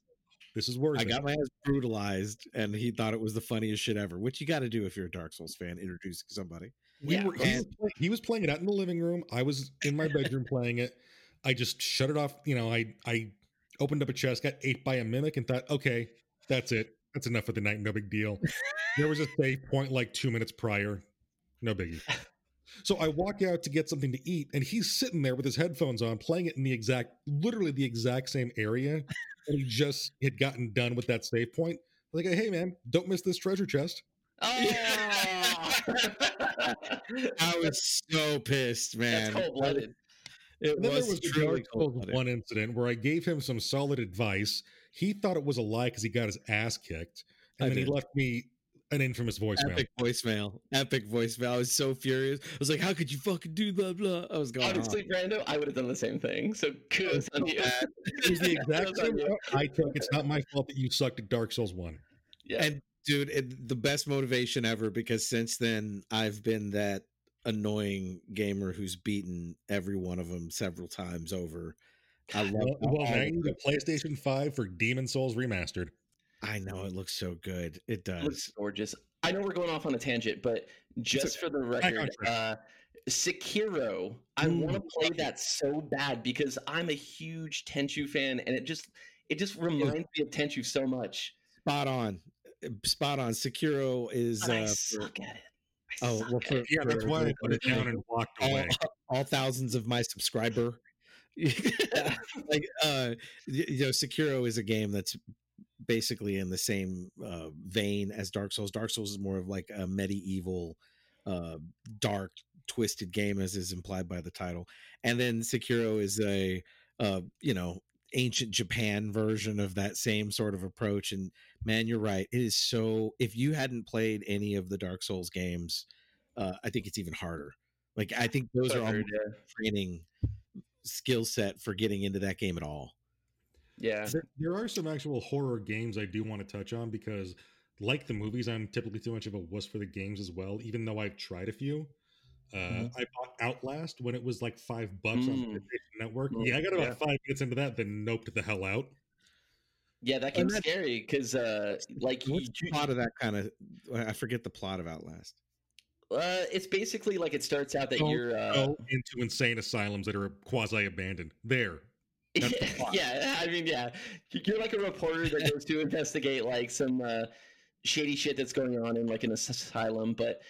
This is worth I got my ass brutalized, and he thought it was the funniest shit ever. Which you got to do if you're a Dark Souls fan, introducing somebody. We Yeah, were, he, was play, he was playing it out in the living room. I was in my bedroom playing it. I just shut it off. You know, I I opened up a chest, got ate by a mimic, and thought, okay, that's it. That's enough for the night. No big deal. there was a save point like two minutes prior. No biggie. So I walk out to get something to eat, and he's sitting there with his headphones on, playing it in the exact, literally the exact same area. And he just had gotten done with that save point. Like, hey man, don't miss this treasure chest. Oh, I was so pissed, man. that's cold blooded. It And then there was was truly cold-blooded. one incident where I gave him some solid advice. He thought it was a lie because he got his ass kicked, and I then did. he left me an infamous voicemail. Epic voicemail. Epic voicemail. I was so furious. I was like, "How could you fucking do blah blah?" I was going. off. Honestly, Brando, I would have done the same thing. So kudos on you. bad. It was the exact same I took. It's not my fault that you sucked at Dark Souls one. Yeah. And dude, it, the best motivation ever because since then I've been that annoying gamer who's beaten every one of them several times over. I love. Well, how well all now you need a PlayStation Five for Demon Souls remastered. I know it looks so good. It It looks does. gorgeous. I know we're going off on a tangent, but just for the record, track. uh, Sekiro, I want to play that so bad because I'm a huge Tenchu fan, and it just it just reminds me of Tenchu so much. Spot on. Spot on. Sekiro is But I uh, for- suck at it. I oh well for, it. Yeah, that's for why I put it down and walked all, away. all thousands of my subscriber. like uh you know Sekiro is a game that's basically in the same uh vein as Dark Souls. Dark Souls is more of like a medieval uh dark twisted game as is implied by the title. And then Sekiro is a uh you know ancient Japan version of that same sort of approach and man you're right it is so if you hadn't played any of the Dark Souls games uh I think it's even harder. Like I think those are all training skill set for getting into that game at all. Yeah. There, are some actual horror games I do want to touch on because, like the movies, I'm typically too much of a wuss for the games as well. Even though I've tried a few, uh, Mhm. I bought Outlast when it was like five bucks on the PlayStation Network. Mm, yeah, I got about yeah. five minutes into that, then noped the hell out. Yeah, that game's scary because, uh, like, What's you, the plot of that kind of? I forget the plot of Outlast. uh, it's basically like it starts out that you're, uh, into insane asylums that are quasi abandoned. There, That's the plot. yeah, I mean, yeah, you're like a reporter that goes to investigate like some uh, shady shit that's going on in like an asylum, but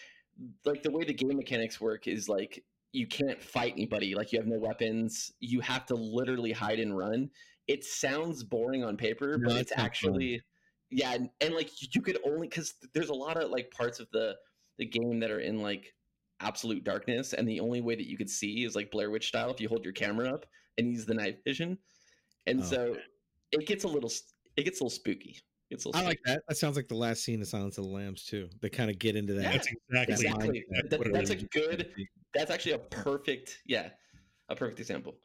like the way the game mechanics work is like you can't fight anybody, like you have no weapons, you have to literally hide and run. It sounds boring on paper, but it's it's not fun. actually yeah, and, and like you could only because there's a lot of like parts of the the game that are in like absolute darkness, and the only way that you could see is like Blair Witch style if you hold your camera up and use the night vision, and Oh, so it gets a little it gets a little spooky. It's a little I like that. That sounds like the last scene of Silence of the Lambs too. They kind of get into that. Yeah, that's exactly exactly. that's That- what it that's a good. That's actually a perfect yeah, a perfect example.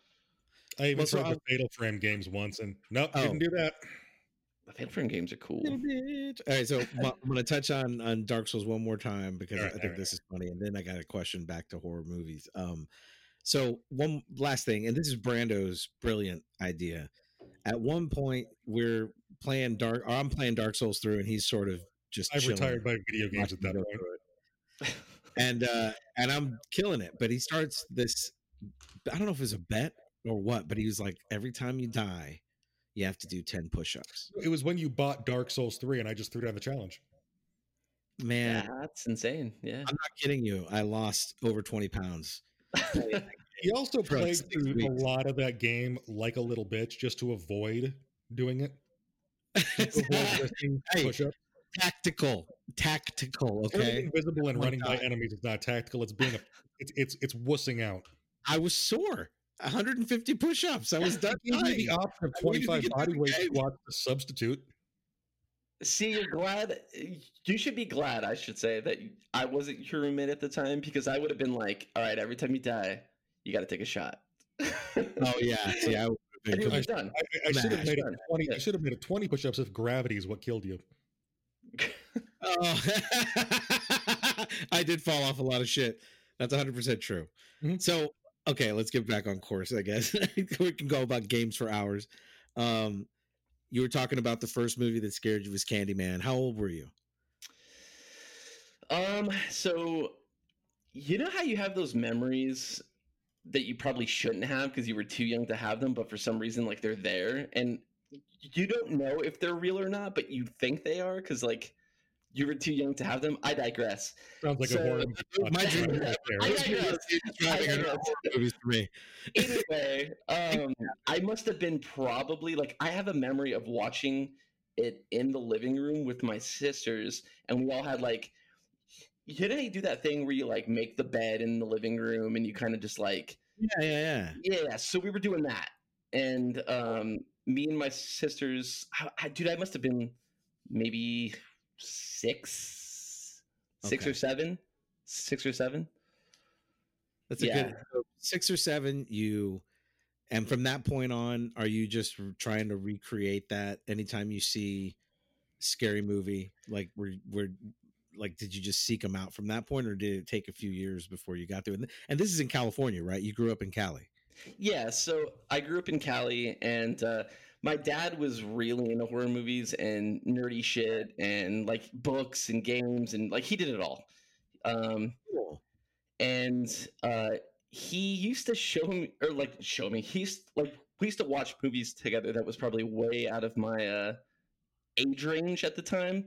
I even Well, so tried the Fatal Frame games once, and nope, Oh. didn't do that. The Fatal Frame games are cool. All right, so I'm going to touch on on Dark Souls one more time because All right, I think all right, this is funny, and then I got a question back to horror movies. Um, so one last thing, and this is Brando's brilliant idea. At one point, we're playing Dark, or I'm playing Dark Souls through, and he's sort of just I've retired by video games at that point. and uh and I'm killing it. But he starts this I don't know if it was a bet or what, but he was like, every time you die, you have to do 10 push-ups. It was when you bought Dark Souls 3 and I just threw down the challenge. Man, yeah, that's insane. Yeah. I'm not kidding you. I lost over 20 pounds. He also For played through a lot of that game like a little bitch just to avoid doing it. Just avoid Hey, push-up. tactical, tactical. Turning Okay. invisible and Oh my running by enemies is not tactical. It's being a it's it's it's wussing out. I was sore. 150 push-ups. I was done. Give you the option of I needed to 25 get body weight squats to substitute. See, you're glad. You should be glad, I should say, that I wasn't your roommate at the time because I would have been like, all right, every time you die, you got to take a shot. Oh yeah. See, I would have been done. I, I should have made it Done. 20. I should have made it 20 push-ups if gravity is what killed you. Oh, I did fall off a lot of shit. That's 100% true. Mhm. So, okay, let's get back on course, I guess. we can go about games for hours. Um, you were talking about the first movie that scared you was Candyman. How old were you? Um, so you know how you have those memories that you probably shouldn't have because you were too young to have them, but for some reason, like they're there, and you don't know if they're real or not, but you think they are because like you were too young to have them. I digress. Sounds like So, a horror. my dream- right there. I digress. Describing I digress. horror movies for me. anyway, um, I must have been probably like I have a memory of watching it in the living room with my sisters, and we all had like, you know, how you do that thing where you like make the bed in the living room, and you kind of just like Yeah, yeah, yeah. Yeah, so we were doing that, and um, me and my sisters, I, I, dude, I must have been maybe six, six Okay. or seven, six or seven. That's a Yeah. good so six or seven. You, and from that point on, are you just trying to recreate that anytime you see scary movie? Like, we're, we're like, did you just seek them out from that point, or did it take a few years before you got there? And, and this is in California, right? You grew up in Cali. Yeah, so I grew up in Cali, and uh, my dad was really into horror movies and nerdy shit, and like books and games, and like he did it all. Um, Cool. and uh, he used to show me, or like show me. He's like we used to watch movies together that was probably way out of my uh, age range at the time.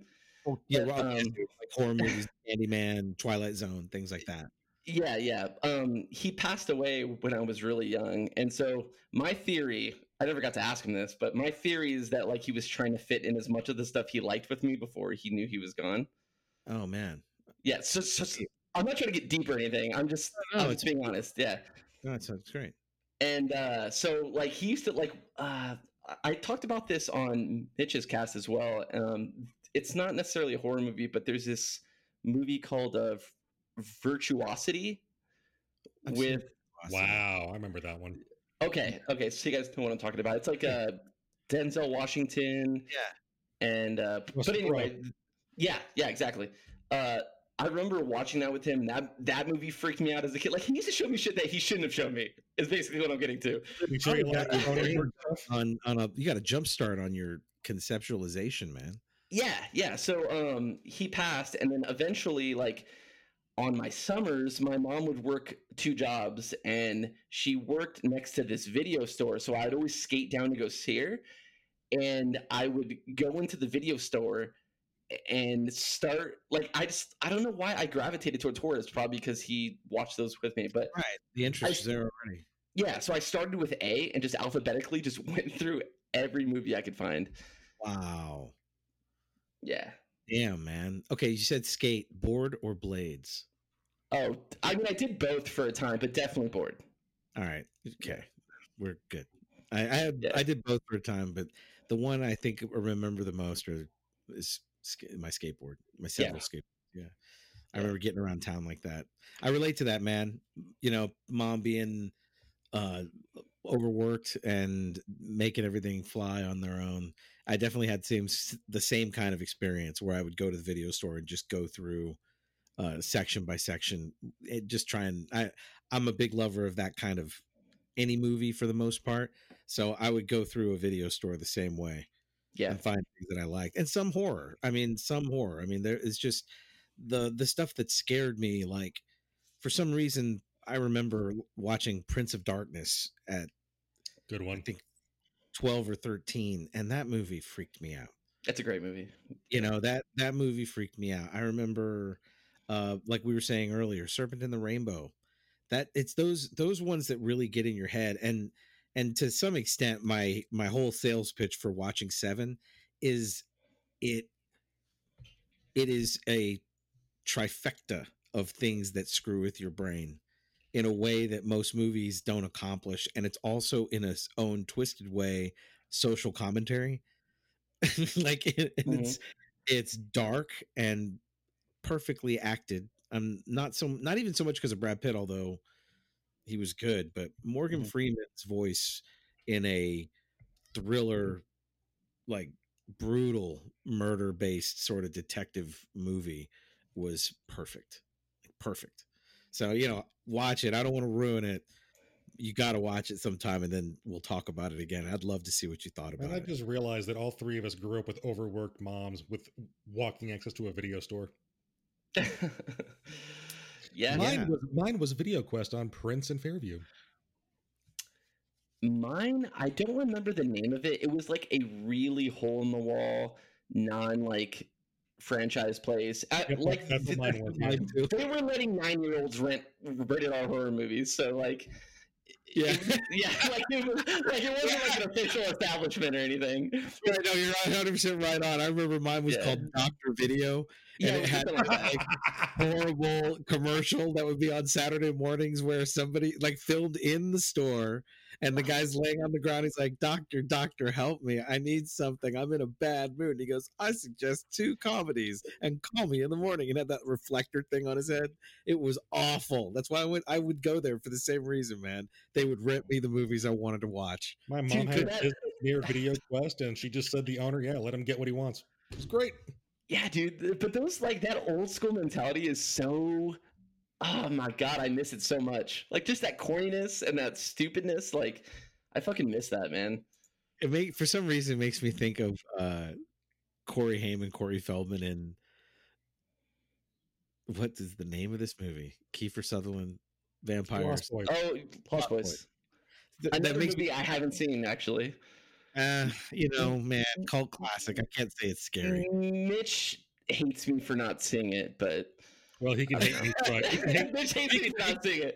Yeah, But, yeah, um, like horror movies, Candyman, Twilight Zone, things like that. Yeah, yeah. Um, he passed away when I was really young, and so my theory. I never got to ask him this, but my theory is that like he was trying to fit in as much of the stuff he liked with me before he knew he was gone. Oh man, Yeah, so, so, so- I'm not trying to get deep or anything. I'm just, No, I'm it's just being honest. Yeah, no, that sounds great. and uh, so like he used to like. Uh, I- I talked about this on Mitch's cast as well. Um, it's not necessarily a horror movie, but there's this movie called uh, Virtuosity I've with Awesome. Wow, I remember that one. Okay, okay, so you guys know what I'm talking about. It's like uh, Denzel Washington. Yeah. And uh, but anyway, yeah, yeah, exactly. Uh, I remember watching that with him. That that movie freaked me out as a kid. Like he used to show me shit that he shouldn't have shown me. Is basically what I'm getting to. We you a lot of yeah. Cronenberg stuff. on on a you got a jump start on your conceptualization, man. Yeah, yeah. So um, he passed, and then eventually, like on my summers, my mom would work two jobs, and she worked next to this video store. So I'd always skate down to go see her, and I would go into the video store and start like I just I don't know why I gravitated towards horror. It's probably because he watched those with me, but Right. The interest is there already. yeah. So I started with A and just alphabetically just went through every movie I could find. Wow. Yeah. Damn, man. Okay, you said skate, board or blades? Oh, I mean, I did both for a time, but definitely board. All right. Okay. We're good. I I, had, Yeah. I did both for a time, but the one I think I remember the most are, is my skateboard, my several skateboards. Yeah. I remember getting around town like that. I relate to that, man. You know, mom being uh overworked and making everything fly on their own. I definitely had same the same kind of experience where I would go to the video store and just go through uh section by section it just try and I I'm a big lover of that kind of any movie for the most part. So I would go through a video store the same way Yeah. and find things that I liked. And some horror. I mean, some horror. I mean, there is just the the stuff that scared me. Like for some reason, I remember watching Prince of Darkness at Good one. I think twelve or thirteen, and that movie freaked me out. That's a great movie. You know that that movie freaked me out. I remember, uh, like we were saying earlier, Serpent in the Rainbow. That it's those those ones that really get in your head, and and to some extent, my my whole sales pitch for watching Seven is it it is a trifecta of things that screw with your brain in a way that most movies don't accomplish and it's also in its own twisted way social commentary like it, Mhm. it's it's dark and perfectly acted um not so not even so much because of brad pitt although he was good but morgan Mhm. freeman's voice in a thriller like brutal murder based sort of detective movie was perfect perfect so you know watch it i don't want to ruin it you got to watch it sometime and then we'll talk about it again i'd love to see what you thought about And I it just realized that all three of us grew up with overworked moms with walking access to a video store. yeah. Mine Yeah. was mine was Video Quest on Prince and Fairview. Mine, I don't remember the name of it. It was like a really hole in the wall, non like franchise place. I, Yep, like that's what mine was. Mine too. they were letting nine year olds rent rated R horror movies. So like Yeah. yeah, like it, was, like it wasn't like an official establishment or anything. Yeah, no, you're 100 percent right on. I remember mine was Yeah. called Doctor Video, and Yeah, it had something like like horrible commercial that would be on Saturday mornings where somebody like filmed in the store and the guy's laying on the ground. He's like, Doctor, doctor, help me. I need something. I'm in a bad mood. And he goes, I suggest two comedies and call me in the morning. And had that reflector thing on his head. It was awful. That's why I went I would go there for the same reason, man. They would rent me the movies I wanted to watch. My mom had could a that- near Video Quest, and she just said the owner, "Yeah, let him get what he wants." It was great. Yeah, dude. But those like that old school mentality is so. Oh my god, I miss it so much. Like just that corniness and that stupidness. Like I fucking miss that, man. It make for some reason it makes me think of uh Corey Haim and Corey Feldman and what is the name of this movie? Kiefer Sutherland Vampires. Lost Boys. Oh, Lost Lost Boys. Boys. Th- that makes movie I haven't seen actually. uh, you know, man, cult classic. I can't say it's scary. Mitch hates me for not seeing it, but Well, he can hate me, but he can hate Mitch hates me for not seeing it.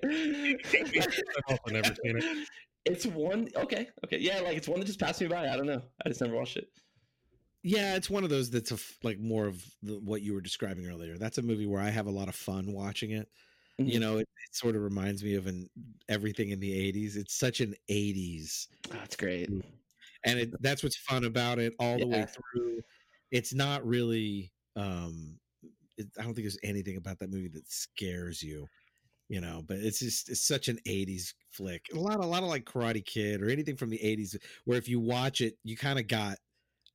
I've never seen it. It's one okay, okay, yeah, like it's one that just passed me by. I don't know. I just never watched it. Yeah, it's one of those that's a f like more of the, what you were describing earlier. That's a movie where I have a lot of fun watching it. You Mhm. know, it, it sort of reminds me of an everything in the '80s. It's such an '80s Oh, that's great. and it, that's what's fun about it all the way through it's not really um it, i don't think there's anything about that movie that scares you you know but it's just it's such an 80s flick a lot a lot of like karate kid or anything from the 80s where if you watch it you kind of got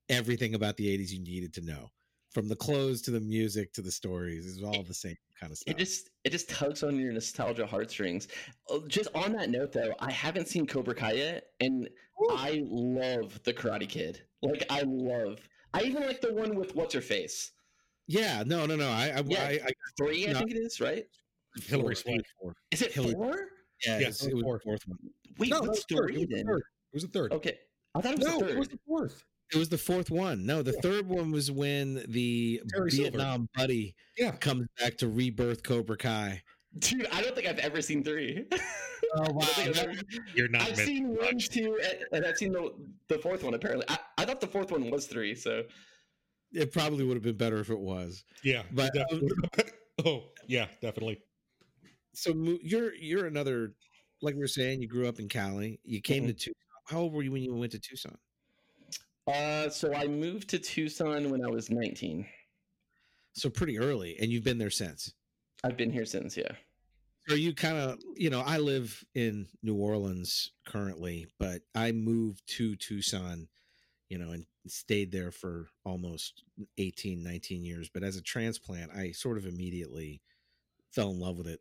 everything about the 80s you needed to know from the clothes to the music to the stories It's all the same kind of stuff It just it just tugs on your nostalgia heartstrings. Oh, Just on that note, though, I haven't seen Cobra Kai yet, and I love the Karate Kid. Like I love. I even like the one with what's her face. Yeah no no no i i, Yeah. I, I Three, I No. think it is, right? Hilary four, Swank. Is it Hilary- four? yeah, Yeah, it was, it was the fourth one Wait, No, it what's was the third. It three was the third. It was the third. Okay, I thought it was no, the third. it was the fourth. It was the fourth one. No, the third one was when the Terry Silver. Vietnam buddy Yeah. comes back to rebirth Cobra Kai. Dude, I don't think I've ever seen three. Oh I don't think I've ever- You're not I've seen one, watch. two, and, and I've seen the the fourth one. Apparently, I, I thought the fourth one was three. So It probably would have been better if it was. Yeah, But- definitely. oh, yeah, definitely. So you're you're another like we were saying. You grew up in Cali. You came Mhm. to Tucson. How old were you when you went to Tucson? Uh, so I moved to Tucson when I was 19. So pretty early, and you've been there since. I've been here since, yeah. So you kind of, you know, I live in New Orleans currently, but I moved to Tucson, you know, and stayed there for almost 18, 19 years. But as a transplant, I sort of immediately fell in love with it.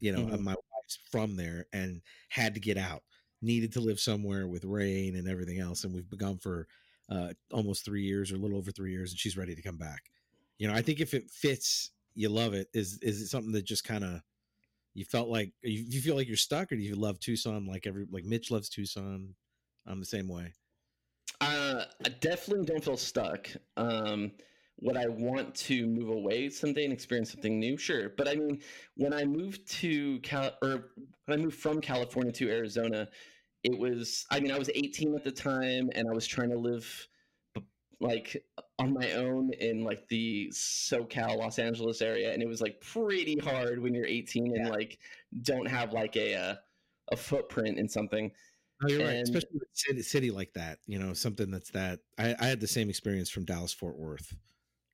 You know, Mhm. my wife's from there and had to get out, needed to live somewhere with rain and everything else. And we've begun for uh, almost three years or a little over three years, and she's ready to come back. You know, I think if it fits, you love it. Is is it something that just kind of you felt like you, you feel like you're stuck, or do you love Tucson like every like Mitch loves Tucson? I'm the same way. Uh, I definitely don't feel stuck. Um, would I want to move away someday and experience something new? Sure, but I mean, when I moved to Cal or when I moved from California to Arizona, it was. I mean, I was 18 at the time, and I was trying to live like on my own in like the SoCal Los Angeles area, and it was like pretty hard when you're 18 and like don't have like a uh, a footprint in something. No, you're right, especially with a city, city like that. You know, something that's that. I, I had the same experience from Dallas Fort Worth.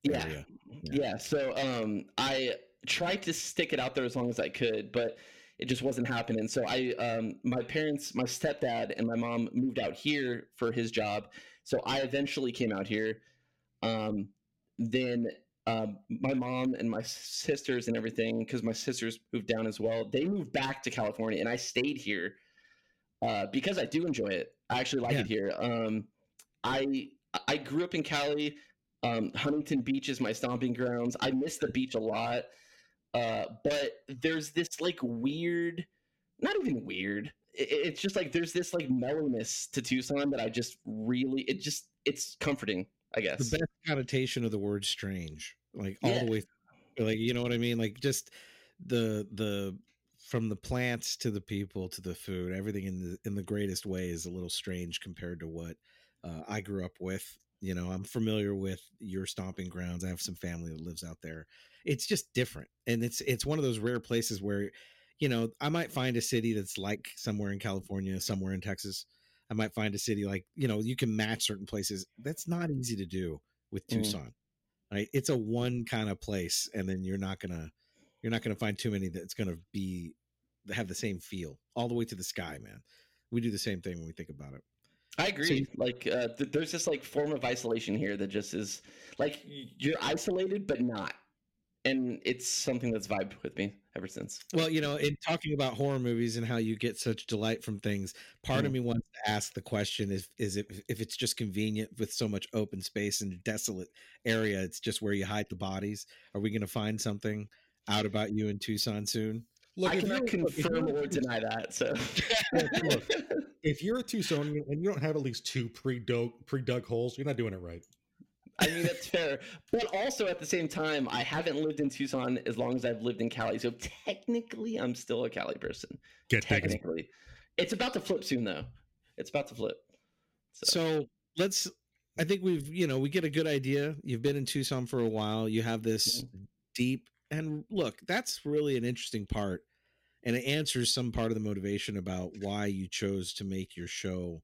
Yeah. area. Yeah. So um, I tried to stick it out there as long as I could, but it just wasn't happening. So I, um, my parents, my stepdad and my mom moved out here for his job. So I eventually came out here. Um, then um, my mom and my sisters and everything, because my sisters moved down as well, they moved back to California, and I stayed here uh, because I do enjoy it. I actually like Yeah. it here. Um, I I grew up in Cali. Um, Huntington Beach is my stomping grounds. I miss the beach a lot, uh, but there's this like weird, not even weird. i- i- It's just like there's this like mellowness to Tucson that I just really it just it's comforting. I guess. The best connotation of the word "strange," like all Yeah. the way, through. like you know what I mean. Like just the the from the plants to the people to the food, everything in the in the greatest way is a little strange compared to what uh, I grew up with. You know, I'm familiar with your stomping grounds. I have some family that lives out there. It's just different, and it's it's one of those rare places where, you know, I might find a city that's like somewhere in California, somewhere in Texas. I might find a city like you know you can match certain places. That's not easy to do with Mm. Tucson. Right? It's a one kind of place, and then you're not gonna you're not gonna find too many that's gonna be have the same feel all the way to the sky, man. We do the same thing when we think about it. I agree. like, uh, th- there's this like form of isolation here that just is like you're isolated but not, and it's something that's vibed with me ever since. Well, you know, in talking about horror movies and how you get such delight from things, part of Mm. me wants to ask the question: is is it if it's just convenient with so much open space and desolate area, it's just where you hide the bodies? Are we going to find something out about you in Tucson soon? Look, I cannot you're- look, if confirm or deny that. So, look, if you're a Tucsonian and you don't have at least two pre-dug pre-dug holes, you're not doing it right. I mean that's fair, but also at the same time, I haven't lived in Tucson as long as I've lived in Cali, so technically, I'm still a Cali person. Get digging. Technically, it's about to flip soon, though. It's about to flip. So, So let's. I think we've you know we get a good idea. You've been in Tucson for a while. You have this mm-hmm. deep and look. That's really an interesting part, and it answers some part of the motivation about why you chose to make your show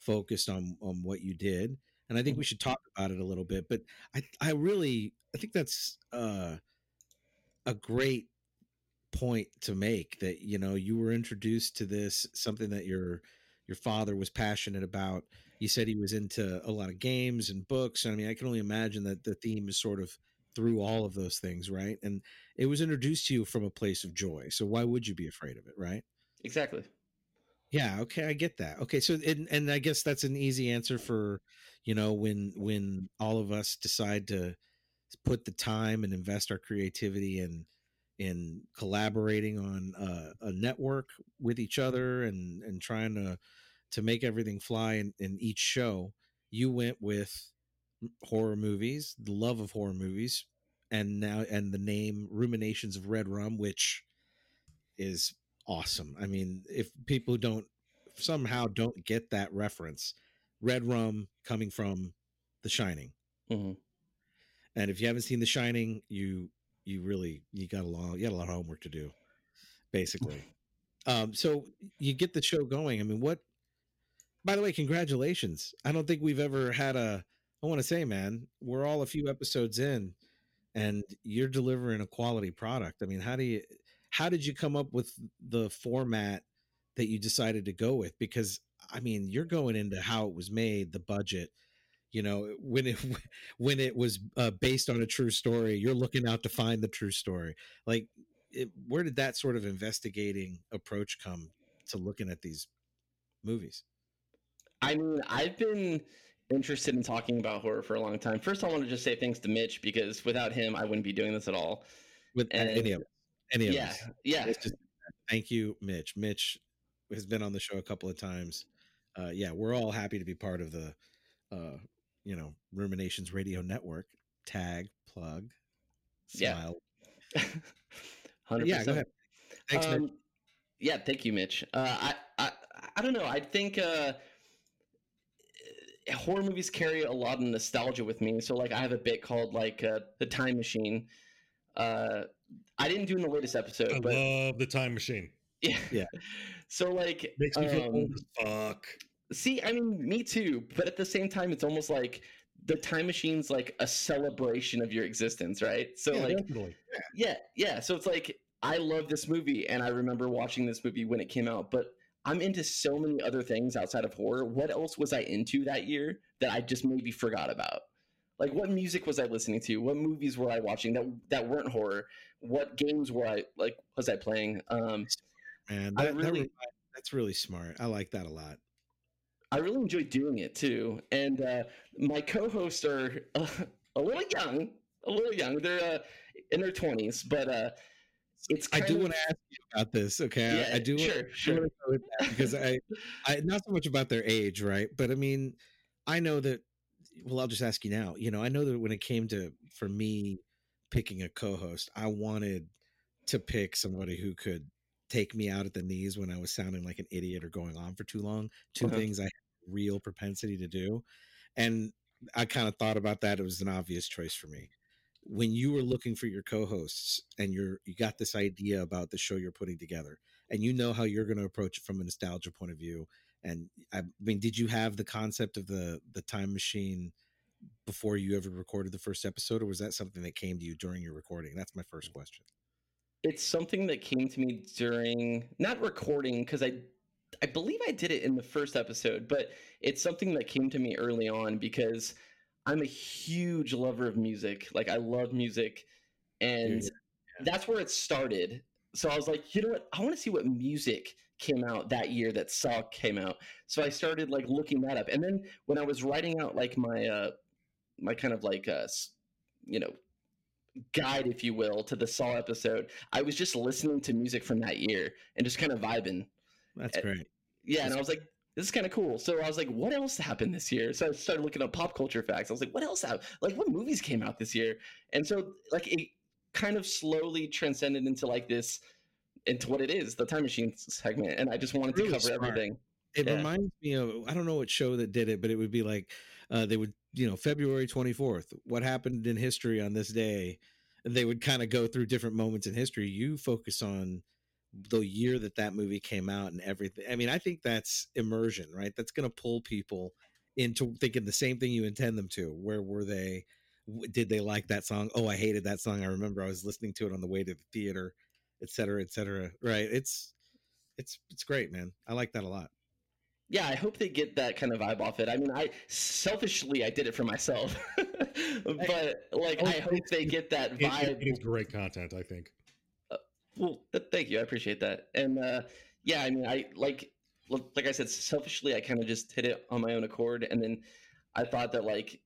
focused on on what you did. And I think we should talk about it a little bit. But I I really I think that's uh, a great point to make that you know you were introduced to this something that your your father was passionate about you said he was into a lot of games and books i mean i can only imagine that the theme is sort of through all of those things right and it was introduced to you from a place of joy so why would you be afraid of it right exactly. yeah okay i get that okay so and, and i guess that's an easy answer for you know when when all of us decide to put the time and invest our creativity in in collaborating on uh, a network with each other and and trying to to make everything fly in, in each show you went with horror movies the love of horror movies and now and the name ruminations of red rum which is awesome. I mean if people don't somehow don't get that reference red rum coming from the shining. Hmm and if you haven't seen the shining you you really you got a lot you got a lot of homework to do basically. Um so you get the show going. I mean what by the way congratulations. I don't think we've ever had a i want to say man we're all a few episodes in and you're delivering a quality product. I mean how do you how did you come up with the format that you decided to go with? Because i mean you're going into how it was made the budget you know when it when it was uh, based on a true story you're looking out to find the true story. Like it, where did that sort of investigating approach come to looking at these movies? I mean, I've been interested in talking about horror for a long time. First, I want to just say thanks to Mitch because without him, I wouldn't be doing this at all. with And- any of any of yeah, us yeah. It's just- thank you mitch mitch has been on the show a couple of times uh yeah we're all happy to be part of the uh you know ruminations radio network tag plug Yeah. smile Hundred yeah go ahead thanks mitch um, yeah, thank you, Mitch. Uh, I, I, I don't know. I think uh, horror movies carry a lot of nostalgia with me. So, like, I have a bit called like uh, the Time Machine. Uh, I didn't do in the latest episode, I but love the time machine. yeah, Yeah. So, like, Makes me feel um, old as fuck. See, I mean, me too. But at the same time, it's almost like the time machine's like a celebration of your existence, right? So, yeah, like, definitely. yeah, yeah. So it's like I love this movie, and I remember watching this movie when it came out. But I'm into so many other things outside of horror. What else was I into that year that I just maybe forgot about? Like, what music was I listening to? What movies were I watching that that weren't horror? What games were I like was I playing? Um, man I that, that really- remi- that's really smart i like that a lot I really enjoy doing it too. And uh, my co-hosts are uh, a little young, a little young. They're uh, in their twenties, but uh, it's. i do of, want to ask you about this okay Yeah, I, I do sure, want, sure. I wanna go that because I, I not so much about their age right but i mean i know that well i'll just ask you now you know i know that when it came to for me picking a co-host i wanted to pick somebody who could take me out at the knees when I was sounding like an idiot or going on for too long. 2 Uh-huh. things I had real propensity to do. And I kind of thought about that. It was an obvious choice for me. When you were looking for your co-hosts and you're you got this idea about the show you're putting together and you know how you're going to approach it from a nostalgia point of view and I mean did you have the concept of the the time machine before you ever recorded the first episode or was that something that came to you during your recording? That's my first question. It's something that came to me during not recording because I I believe I did it in the first episode, but it's something that came to me early on because I'm a huge lover of music. Like I love music and Dude, that's where it started. So I was like, you know what? I want to see what music came out that year that Saw came out. So I started like looking that up. And then when I was writing out like my uh my kind of like uh you know guide if you will to the Saw episode, I was just listening to music from that year and just kind of vibing. That's Uh, great. Yeah, and I was like, this is kind of cool. So I was like, what else happened this year? So I started looking up pop culture facts. I was like, what else happened? Like, what movies came out this year? And so, like, it kind of slowly transcended into like this, into what it is, the time machine segment. And I just wanted Really to cover smart. everything. It Yeah. reminds me of I don't know what show that did it, but it would be like uh, they would you know February twenty fourth. What happened in history on this day? And they would kind of go through different moments in history. You focus on the year that that movie came out and everything. I mean, I think that's immersion, right? That's going to pull people into thinking the same thing you intend them to. Where were they? Did they like that song? Oh, I hated that song. I remember I was listening to it on the way to the theater, et cetera, et cetera. Right? It's it's it's great, man. I like that a lot. Yeah, I hope they get that kind of vibe off it. I mean, I selfishly I did it for myself, but like Oh, I hope they get that It- it- vibe. it is great content, I think. Well, th- thank you. I appreciate that. And uh, yeah, I mean, I like, like I said, selfishly, I kind of just hit it on my own accord, and then I thought that, like,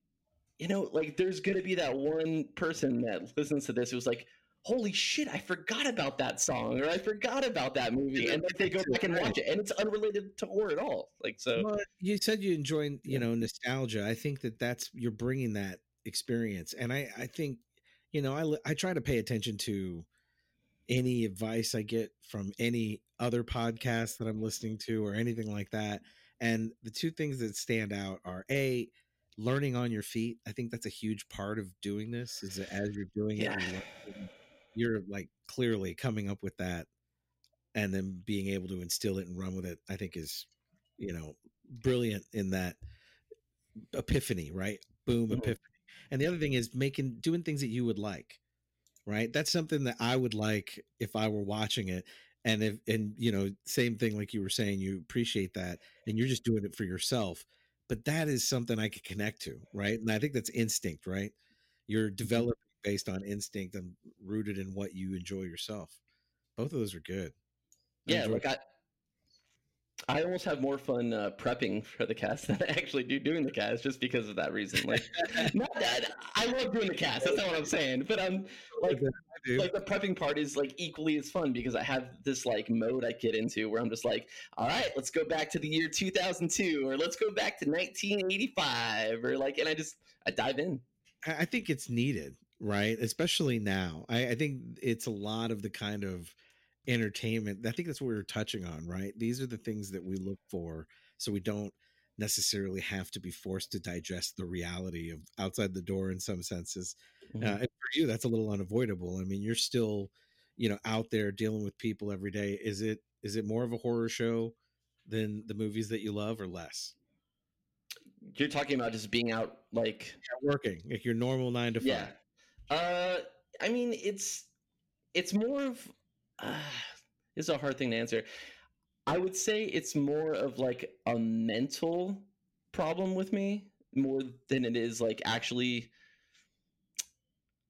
you know, like there's gonna be that one person that listens to this who's like, "Holy shit, I forgot about that song," or "I forgot about that movie," Yeah, and like, they go back and watch it, and it's unrelated to horror at all. Like, so Well, you said you enjoy, you know, nostalgia. I think that that's you're bringing that experience, and I, I think, you know, I, I try to pay attention to any advice I get from any other podcast that I'm listening to or anything like that. And the two things that stand out are a learning on your feet. I think that's a huge part of doing this. Is that as you're doing Yeah. it, you're, like clearly coming up with that, and then being able to instill it and run with it. I think is, you know, brilliant in that epiphany. Right? Boom, Mhm. epiphany. And the other thing is making doing things that you would like right? That's something that i would like if i were watching it and if and you know same thing like you were saying you appreciate that and you're just doing it for yourself but that is something i could connect to right? And i think that's instinct right? You're mm-hmm. developing based on instinct and rooted in what you enjoy yourself. Both of those are good. I yeah, like I. I almost have more fun uh, prepping for the cast than I actually do doing the cast, just because of that reason. Like, not that I love doing the cast. That's not what I'm saying. But I'm like, I like the prepping part is like equally as fun because I have this like mode I get into where I'm just like, all right, let's go back to the year 2002 or let's go back to 1985 or like, and I just I dive in. I I think it's needed, right? Especially now. I, I think it's a lot of the kind of entertainment. I think that's what we are touching on, right? These are the things that we look for so we don't necessarily have to be forced to digest the reality of outside the door in some senses. Uh, and for you, that's a little unavoidable. I mean, you're still, you know, out there dealing with people every day. Is it is it more of a horror show than the movies that you love or less? You're talking about just being out like Yeah, working like your normal nine to five. yeah. Uh, I mean, it's it's more of uh, is a hard thing to answer. I would say it's more of like a mental problem with me more than it is like actually.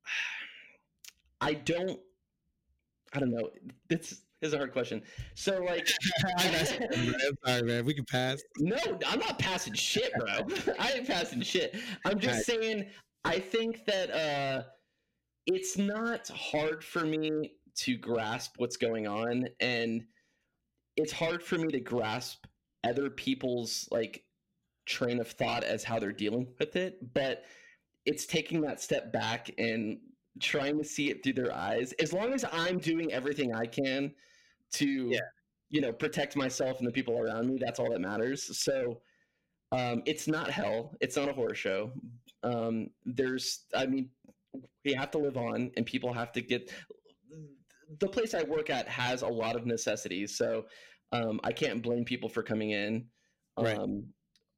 I don't. I don't know. This is a hard question. So like, I'm asking you, man. I'm sorry, man. We can pass. no, I'm not passing shit, bro. I ain't passing shit. I'm just saying I think that uh it's not hard for me to grasp what's going on and it's hard for me to grasp other people's like train of thought as how they're dealing with it, but it's taking that step back and trying to see it through their eyes. As long as I'm doing everything I can to Yeah. you know protect myself and the people around me. That's all that matters. So um, it's not hell. It's not a horror show. Um, there's, I mean, we have to live on, and people have to get. The place I work at has a lot of necessities, so um, I can't blame people for coming in. Right. Um,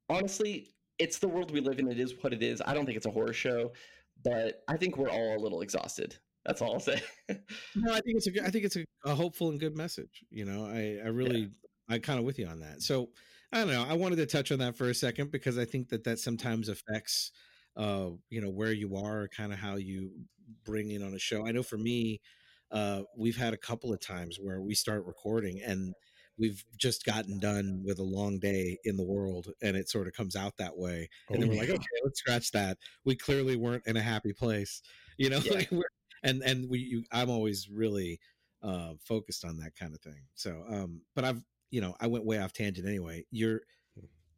honestly, it's the world we live in. It is what it is. I don't think it's a horror show, but I think we're all a little exhausted. That's all I'll say. No, I think it's a good- I think it's a, a hopeful and good message. You know, I I really I kind of with you on that. So I don't know. I wanted to touch on that for a second because I think that that sometimes affects, uh, you know, where you are, kind of how you bring in on a show. I know for me, uh, we've had a couple of times where we start recording and we've just gotten done with a long day in the world, and it sort of comes out that way. And Oh, then we're like, okay, let's scratch that. We clearly weren't in a happy place, you know. Yeah. like we're, and and we, you, I'm always really uh, focused on that kind of thing. So, um, but I've, you know, I went way off tangent anyway. You're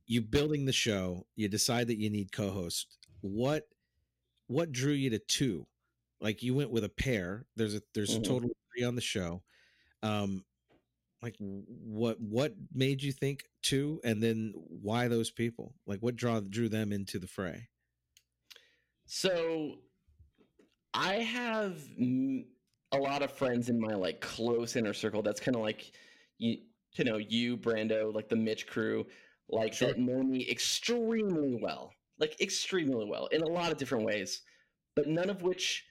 you building the show. You decide that you need co-host What what drew you to two? Like you went with a pair. There's a there's Mhm. a total three on the show. Um, like what what made you think two, and then why those people? Like what draw drew them into the fray? So I have a lot of friends in my like close inner circle. That's kind of like you, you know, you, Brando, like the Mitch crew, like Sure. that know me extremely well, like extremely well in a lot of different ways, but none of which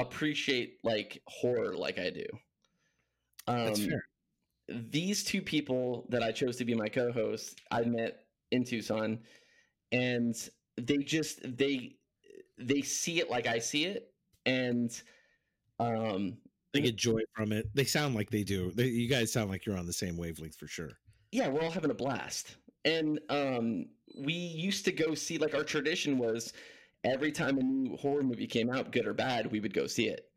appreciate like horror like I do. Um, That's fair. These two people that I chose to be my co-hosts, I met in Tucson, and they just they they see it like I see it, and um, They get joy from it. They sound like they do. They, you guys sound like you're on the same wavelength for sure. yeah, we're all having a blast. And um, we used to go see like our tradition was every time a new horror movie came out, good or bad, we would go see it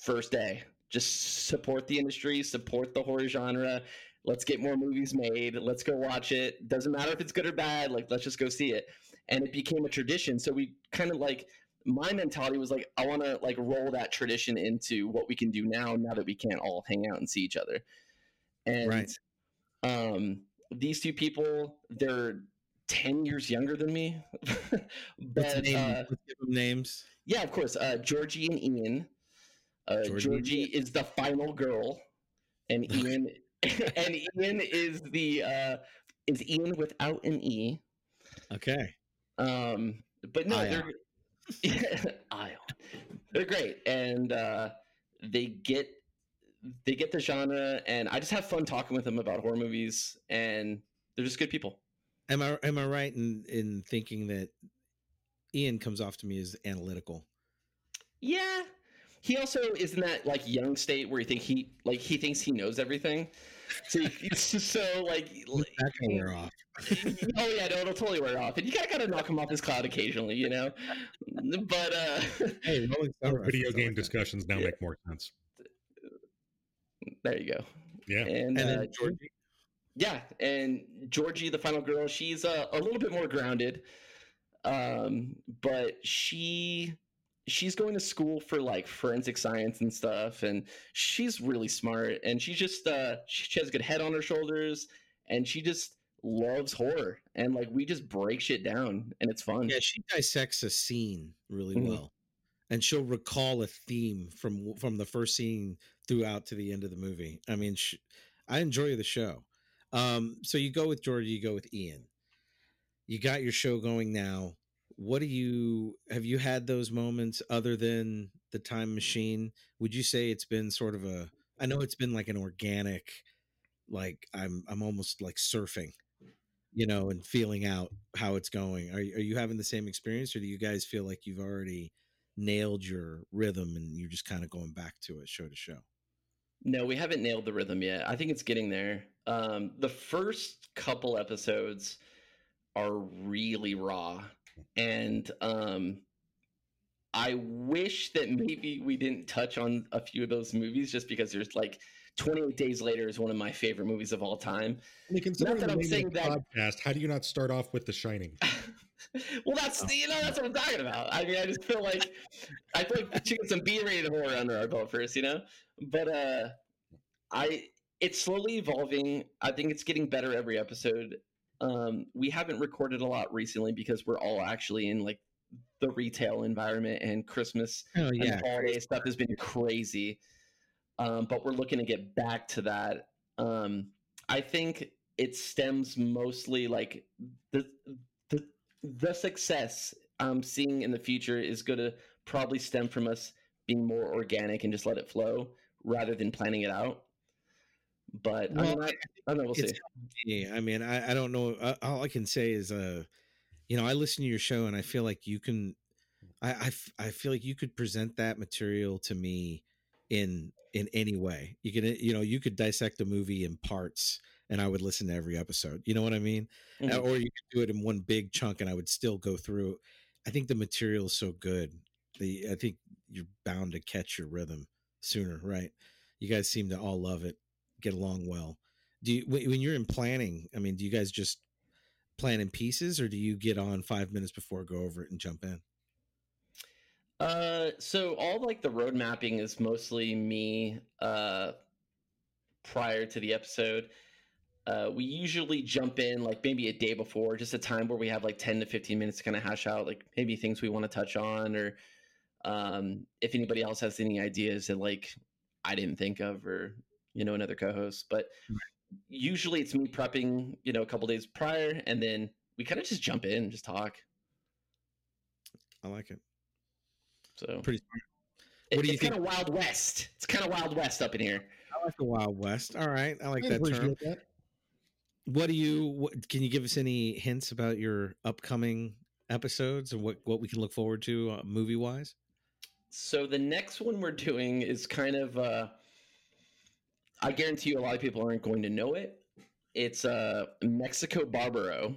first day. Just support the industry, support the horror genre. Let's get more movies made. Let's go watch it. Doesn't matter if it's good or bad. Like let's just go see it. And it became a tradition. So we kind of like my mentality was like I want to like roll that tradition into what we can do now. Now that we can't all hang out and see each other. And Right. um, these two people, they're 10 years younger than me. But name, uh, let's give them names. yeah, of course. Uh, Georgie and Ian. Uh, Georgie Georgie, is the final girl, and Ian and Ian is the uh, is Ian without an E. Okay. Um, but no, Ion. they're Ion. They're great, and uh, they get they get the genre, and I just have fun talking with them about horror movies, and they're just good people. Am I am I right in in thinking that Ian comes off to me as analytical? Yeah. He also is in that like young state where he think he like he thinks he knows everything. So it's just so like That can wear off. oh yeah, no, it'll totally wear off. And you gotta gotta knock him off his cloud occasionally, you know. But uh Hey, Rolling video game like that. discussions now Yeah. make more sense. there you go. Yeah. And, And uh, then Georgie. Yeah, and Georgie, the final girl, she's uh, a little bit more grounded. Um, but she she's going to school for like forensic science and stuff, and she's really smart, and she just uh she, she has a good head on her shoulders, and she just loves horror, and like we just break shit down, and it's fun. Yeah, she dissects a scene really Mhm. well, and she'll recall a theme from from the first scene throughout to the end of the movie. I mean, sh I enjoy the show. Um, so you go with Georgie, you go with Ian. You got your show going now. What do you have? You had those moments other than the time machine? Would you say it's been sort of a? I know it's been like an organic, like I'm I'm almost like surfing you know, and feeling out how it's going. Are, are you having the same experience, or do you guys feel like you've already nailed your rhythm and you're just kind of going back to it show to show? No, we haven't nailed the rhythm yet. I think it's getting there. Um, the first couple episodes are really raw, and um, I wish that maybe we didn't touch on a few of those movies, just because there's like 28 Days Later is one of my favorite movies of all time. I mean, considering that the I'm saying that- podcast, how do you not start off with The Shining? well, that's you know that's what I'm talking about. I mean, I just feel like I feel like we should get some B-rated horror under our belt first, you know. But uh, I it's slowly evolving. I think it's getting better every episode. Um, we haven't recorded a lot recently because we're all actually in like the retail environment and Christmas Oh yeah, and holiday stuff has been crazy. Um, but we're looking to get back to that. Um, I think it stems mostly like the the success I'm seeing in the future is going to probably stem from us being more organic and just let it flow rather than planning it out. But I, Well, mean, I, I don't know. We'll see. Yeah, I mean, I, I don't know. Uh, all I can say is, uh, you know, I listen to your show and I feel like you can, I, I, I feel like you could present that material to me in in any way. You could, you know, you could dissect a movie in parts and I would listen to every episode. You know what I mean? Mhm. Or you could do it in one big chunk and I would still go through. I think the material is so good. The I think you're bound to catch your rhythm sooner, right? You guys seem to all love it, get along well do you when when you're in planning i mean do you guys just plan in pieces or do you get on five minutes before go over it and jump in Uh, so all like the road mapping is mostly me uh, prior to the episode. Uh, we usually jump in like maybe a day before, just a time where we have like 10 to 15 minutes to kind of hash out like maybe things we want to touch on or um, if anybody else has any ideas that like I didn't think of or, you know, another co host. But usually it's me prepping, you know, a couple days prior and then we kind of just jump in and just talk. i like it So pretty It- What do you it's think- kind of Wild West. It's kind of Wild West up in here. i like the wild west all right i like I that term that. What do you what, can you give us any hints about your upcoming episodes and what what we can look forward to uh, movie wise So the next one we're doing is kind of. Uh, I guarantee you, a lot of people aren't going to know it. It's uh, Mexico Barbaro,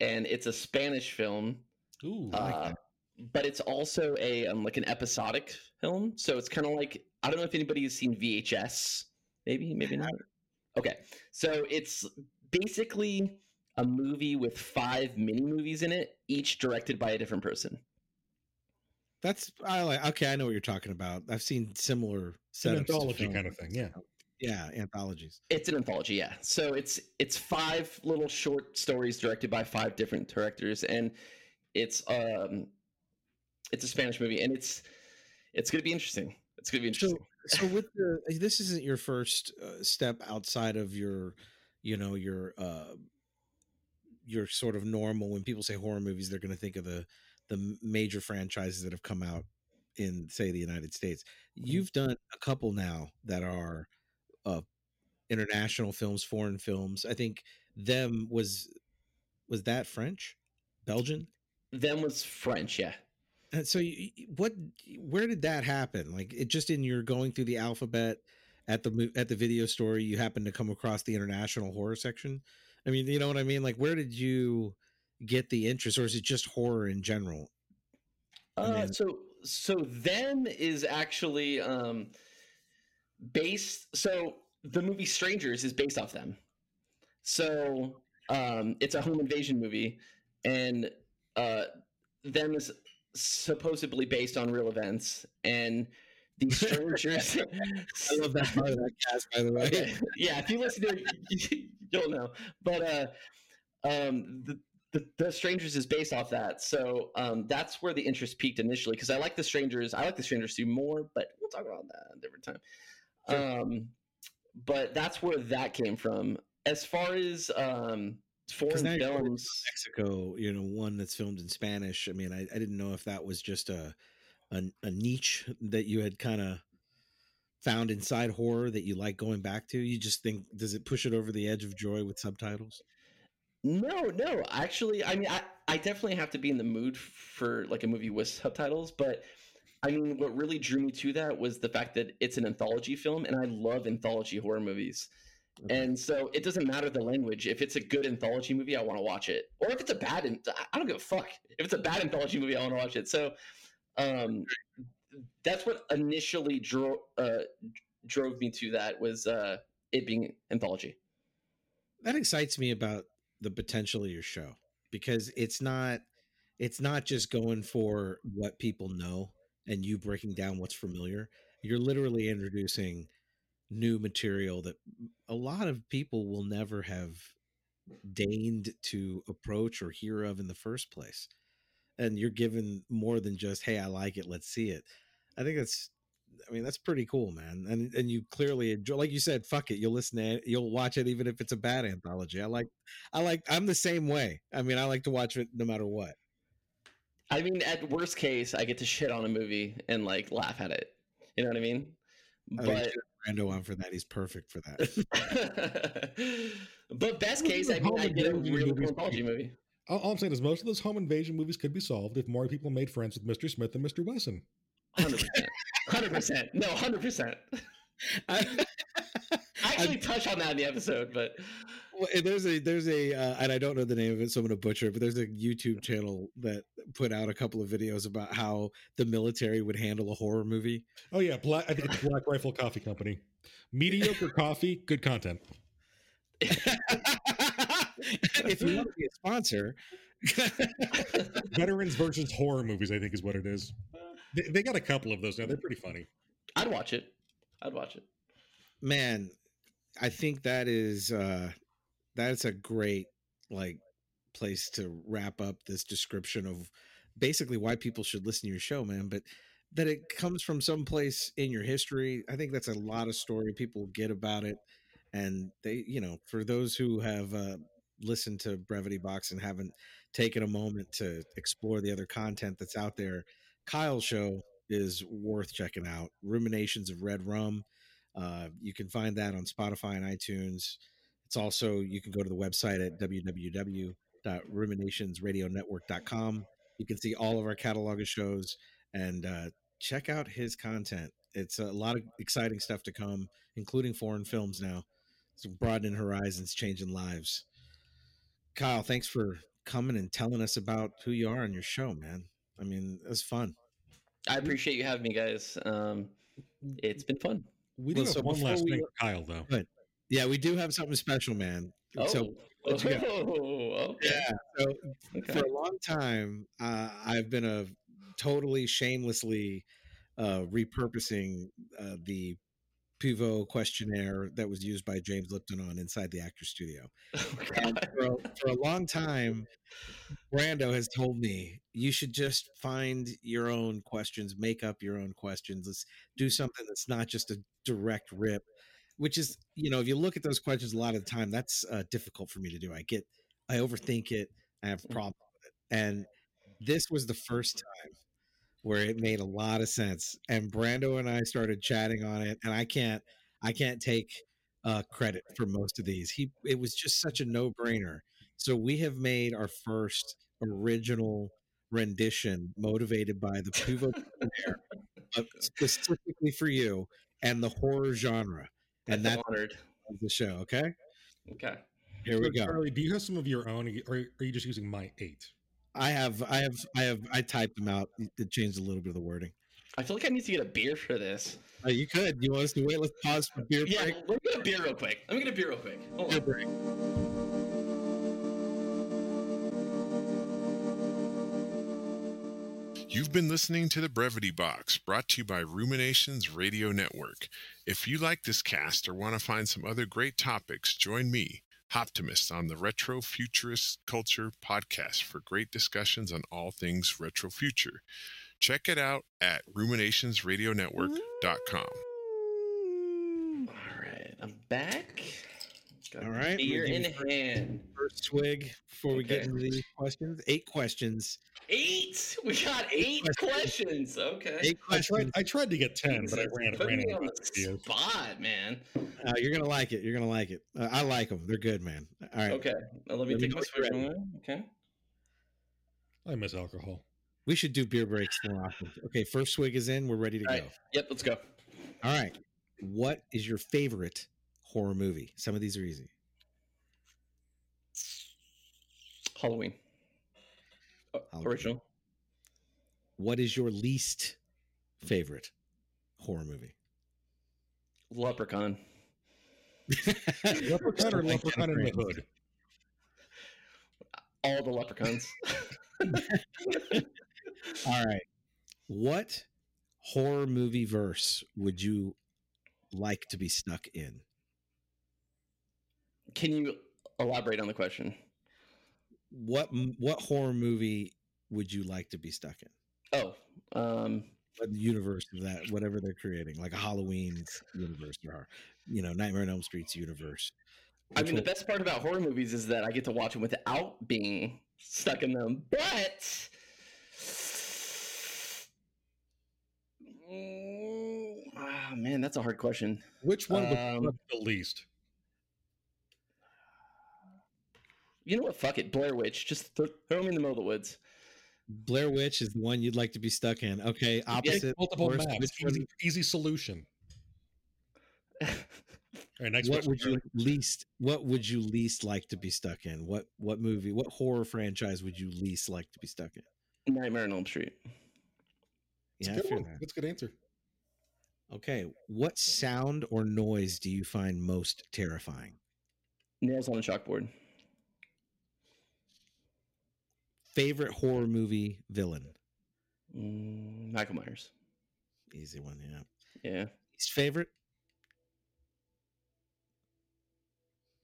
and it's a Spanish film. Ooh, I like Uh, but it's also a um, like an episodic film. So it's kind of like I don't know if anybody has seen VHS. Maybe, maybe not. Okay, so it's basically a movie with five mini movies in it, each directed by a different person. that's i like okay i know what you're talking about i've seen similar It's setups anthology kind of thing. Yeah. yeah anthologies It's an anthology, yeah. So it's it's five little short stories directed by five different directors, and it's um it's a Spanish movie, and it's it's gonna be interesting. It's gonna be interesting. so with the this isn't your first uh, step outside of your you know your uh your sort of normal when people say horror movies they're going to think of the the major franchises that have come out in say the united states you've done a couple now that are uh international films foreign films i think them was was that french belgian Them was French, yeah. and so, you, what? Where did that happen? Like, it just in your going through the alphabet at the at the video store, you happen to come across the international horror section. I mean, you know what I mean? Like, where did you get the interest, or is it just horror in general? Uh, mean- so so them is actually um based. So the movie Strangers is based off them. So um, it's a home invasion movie, and uh, them is supposedly based on real events, and the strangers. I love that part of that cast, by the way. Okay. yeah, if you listen to it, you'll know. But uh, um, the, the the Strangers is based off that, so um, that's where the interest peaked initially. Because I like the Strangers, I like the Strangers two more, but we'll talk about that a different time. Sure. Um, but that's where that came from. As far as um, foreign now you're going films, Mexico, you know, one that's filmed in Spanish. I mean, I, I didn't know if that was just a a, a niche that you had kind of found inside horror that you like going back to. You just think, does it push it over the edge of joy with subtitles? No, no. Actually, I mean, I, I definitely have to be in the mood for like a movie with subtitles. But I mean, what really drew me to that was the fact that it's an anthology film, and I love anthology horror movies. Okay. And so it doesn't matter the language. If it's a good anthology movie, I want to watch it. Or if it's a bad, I don't give a fuck. If it's a bad anthology movie, I want to watch it. So um, that's what initially drove uh, drove me to that was uh, it being anthology. that excites me about the potential of your show because it's not it's not just going for what people know and you breaking down what's familiar you're literally introducing new material that a lot of people will never have deigned to approach or hear of in the first place. And you're given more than just, hey, I like it, let's see it. I think that's I mean, that's pretty cool, man. And and you clearly enjoy like you said, fuck it. You'll listen to it, you'll watch it even if it's a bad anthology. I like I like I'm the same way. I mean, I like to watch it no matter what. I mean, at worst case, I get to shit on a movie and like laugh at it. You know what I mean? Oh, I But Brando on for that. He's perfect for that. but best case, I mean, I get a invasion real anthology movie. All, all I'm saying is most of those home invasion movies could be solved if more people made friends with Mr. Smith and Mr. Wesson. Hundred percent. Hundred percent. No, hundred percent. I- I actually touched on that in the episode, but Well, there's a there's a uh, and I don't know the name of it, so I'm gonna butcher it. But there's a YouTube channel that put out a couple of videos about how the military would handle a horror movie. Oh yeah, Black. I think it's Black Rifle Coffee Company. Mediocre coffee, good content. if you want to be a sponsor, Veterans versus horror movies, I think is what it is. They, they got a couple of those now. They're pretty funny. I'd watch it. I'd watch it. man, I think that is uh that's a great like place to wrap up this description of basically why people should listen to your show, man. But that it comes from some place in your history. I think that's a lot of story people get about it. And they, you know, for those who have uh listened to Brevity Box and haven't taken a moment to explore the other content that's out there, Kyle's show is worth checking out. Ruminations of Red Rum. Uh, you can find that on Spotify and iTunes. It's also you can go to the website at www.ruminationsradionetwork.com. You can see all of our catalog of shows and uh, check out his content. It's a lot of exciting stuff to come, including foreign films now. It's broadening horizons, changing lives. Kyle, thanks for coming and telling us about who you are on your show, man. I mean, it was fun. I appreciate you having me, guys. Um, it's been fun. We do Well, have so one last we- thing for Kyle though. Yeah, we do have something special, man. Oh, So what you got? oh, okay. yeah, so okay. for a long time, uh, I've been a totally shamelessly uh, repurposing uh, the Pivot questionnaire that was used by James Lipton on Inside the Actor Studio. Oh, for, a, for a long time, Brando has told me you should just find your own questions, make up your own questions. Let's do something that's not just a direct rip, which is, you know, if you look at those questions a lot of the time, that's uh, difficult for me to do. I get, I overthink it, I have problems with it. And this was the first time where it made a lot of sense. And Brando and I started chatting on it, and I can't, I can't take uh, credit for most of these. He, it was just such a no brainer. So we have made our first original rendition, motivated by the Pivot questionnaire, but specifically for you and the horror genre, and feel that's honored. the show. Okay, Okay. here we go. Charlie, do you have some of your own, or are you just using my eight? I have, I have, I have, I typed them out. It changed a little bit of the wording. I feel like I need to get a beer for this. Uh, you could. You want us to wait? Let's pause for beer Yeah, break. let me get a beer real quick. Let me get a beer real quick. Hold Beer on. break. You've been listening to the Brevity Box, brought to you by Ruminations Radio Network. If you like this cast or want to find some other great topics, join me, Optimist, on the Retro Futurist Culture podcast for great discussions on all things retro future. Check it out at ruminationsradionetwork.com. All right, I'm back. Got All right, beer we'll in do first- hand. First swig before we get into these questions. Eight questions. Eight. We got eight questions. Okay. Eight I tried, questions. I tried to get ten, but I Jesus, ran, put ran me out on of the spot, man. Uh, you're gonna like it. You're gonna like it. Uh, I like them. They're good, man. All right. Okay, now let me Let take know my when you're switch. on. Okay. I miss alcohol. We should do beer breaks more often. Okay, first swig is in. We're ready to All go. right. Yep. Let's go. All right. What is your favorite horror movie? Some of these are easy. Halloween. Oh, Halloween. Original. What is your least favorite horror movie? Leprechaun. Leprechaun or Leprechaun in the Hood? All the leprechauns. All right. What horror movie verse would you like to be stuck in? Can you elaborate on the question? What what horror movie would you like to be stuck in? Oh, um, What universe of that, whatever they're creating, like a Halloween universe or you know Nightmare on Elm Street's universe. I Which mean, the best part about horror movies is that I get to watch them without being stuck in them. But ah, man, that's a hard question. Which one would Um, the least? You know what? Fuck it, Blair Witch. Just th- throw me in the middle of the woods. Blair Witch is the one you'd like to be stuck in. Okay, opposite. Multiple worst, maps. which Easy, easy solution. All right, next what question. would you least what would you least like to be stuck in what what movie what horror franchise would you least like to be stuck in Nightmare on Elm Street. That's yeah a I good that. That's a good answer. okay what sound or noise do you find most terrifying Nails on a chalkboard. Favorite horror movie villain Mm, Michael Myers. easy one yeah Yeah. least favorite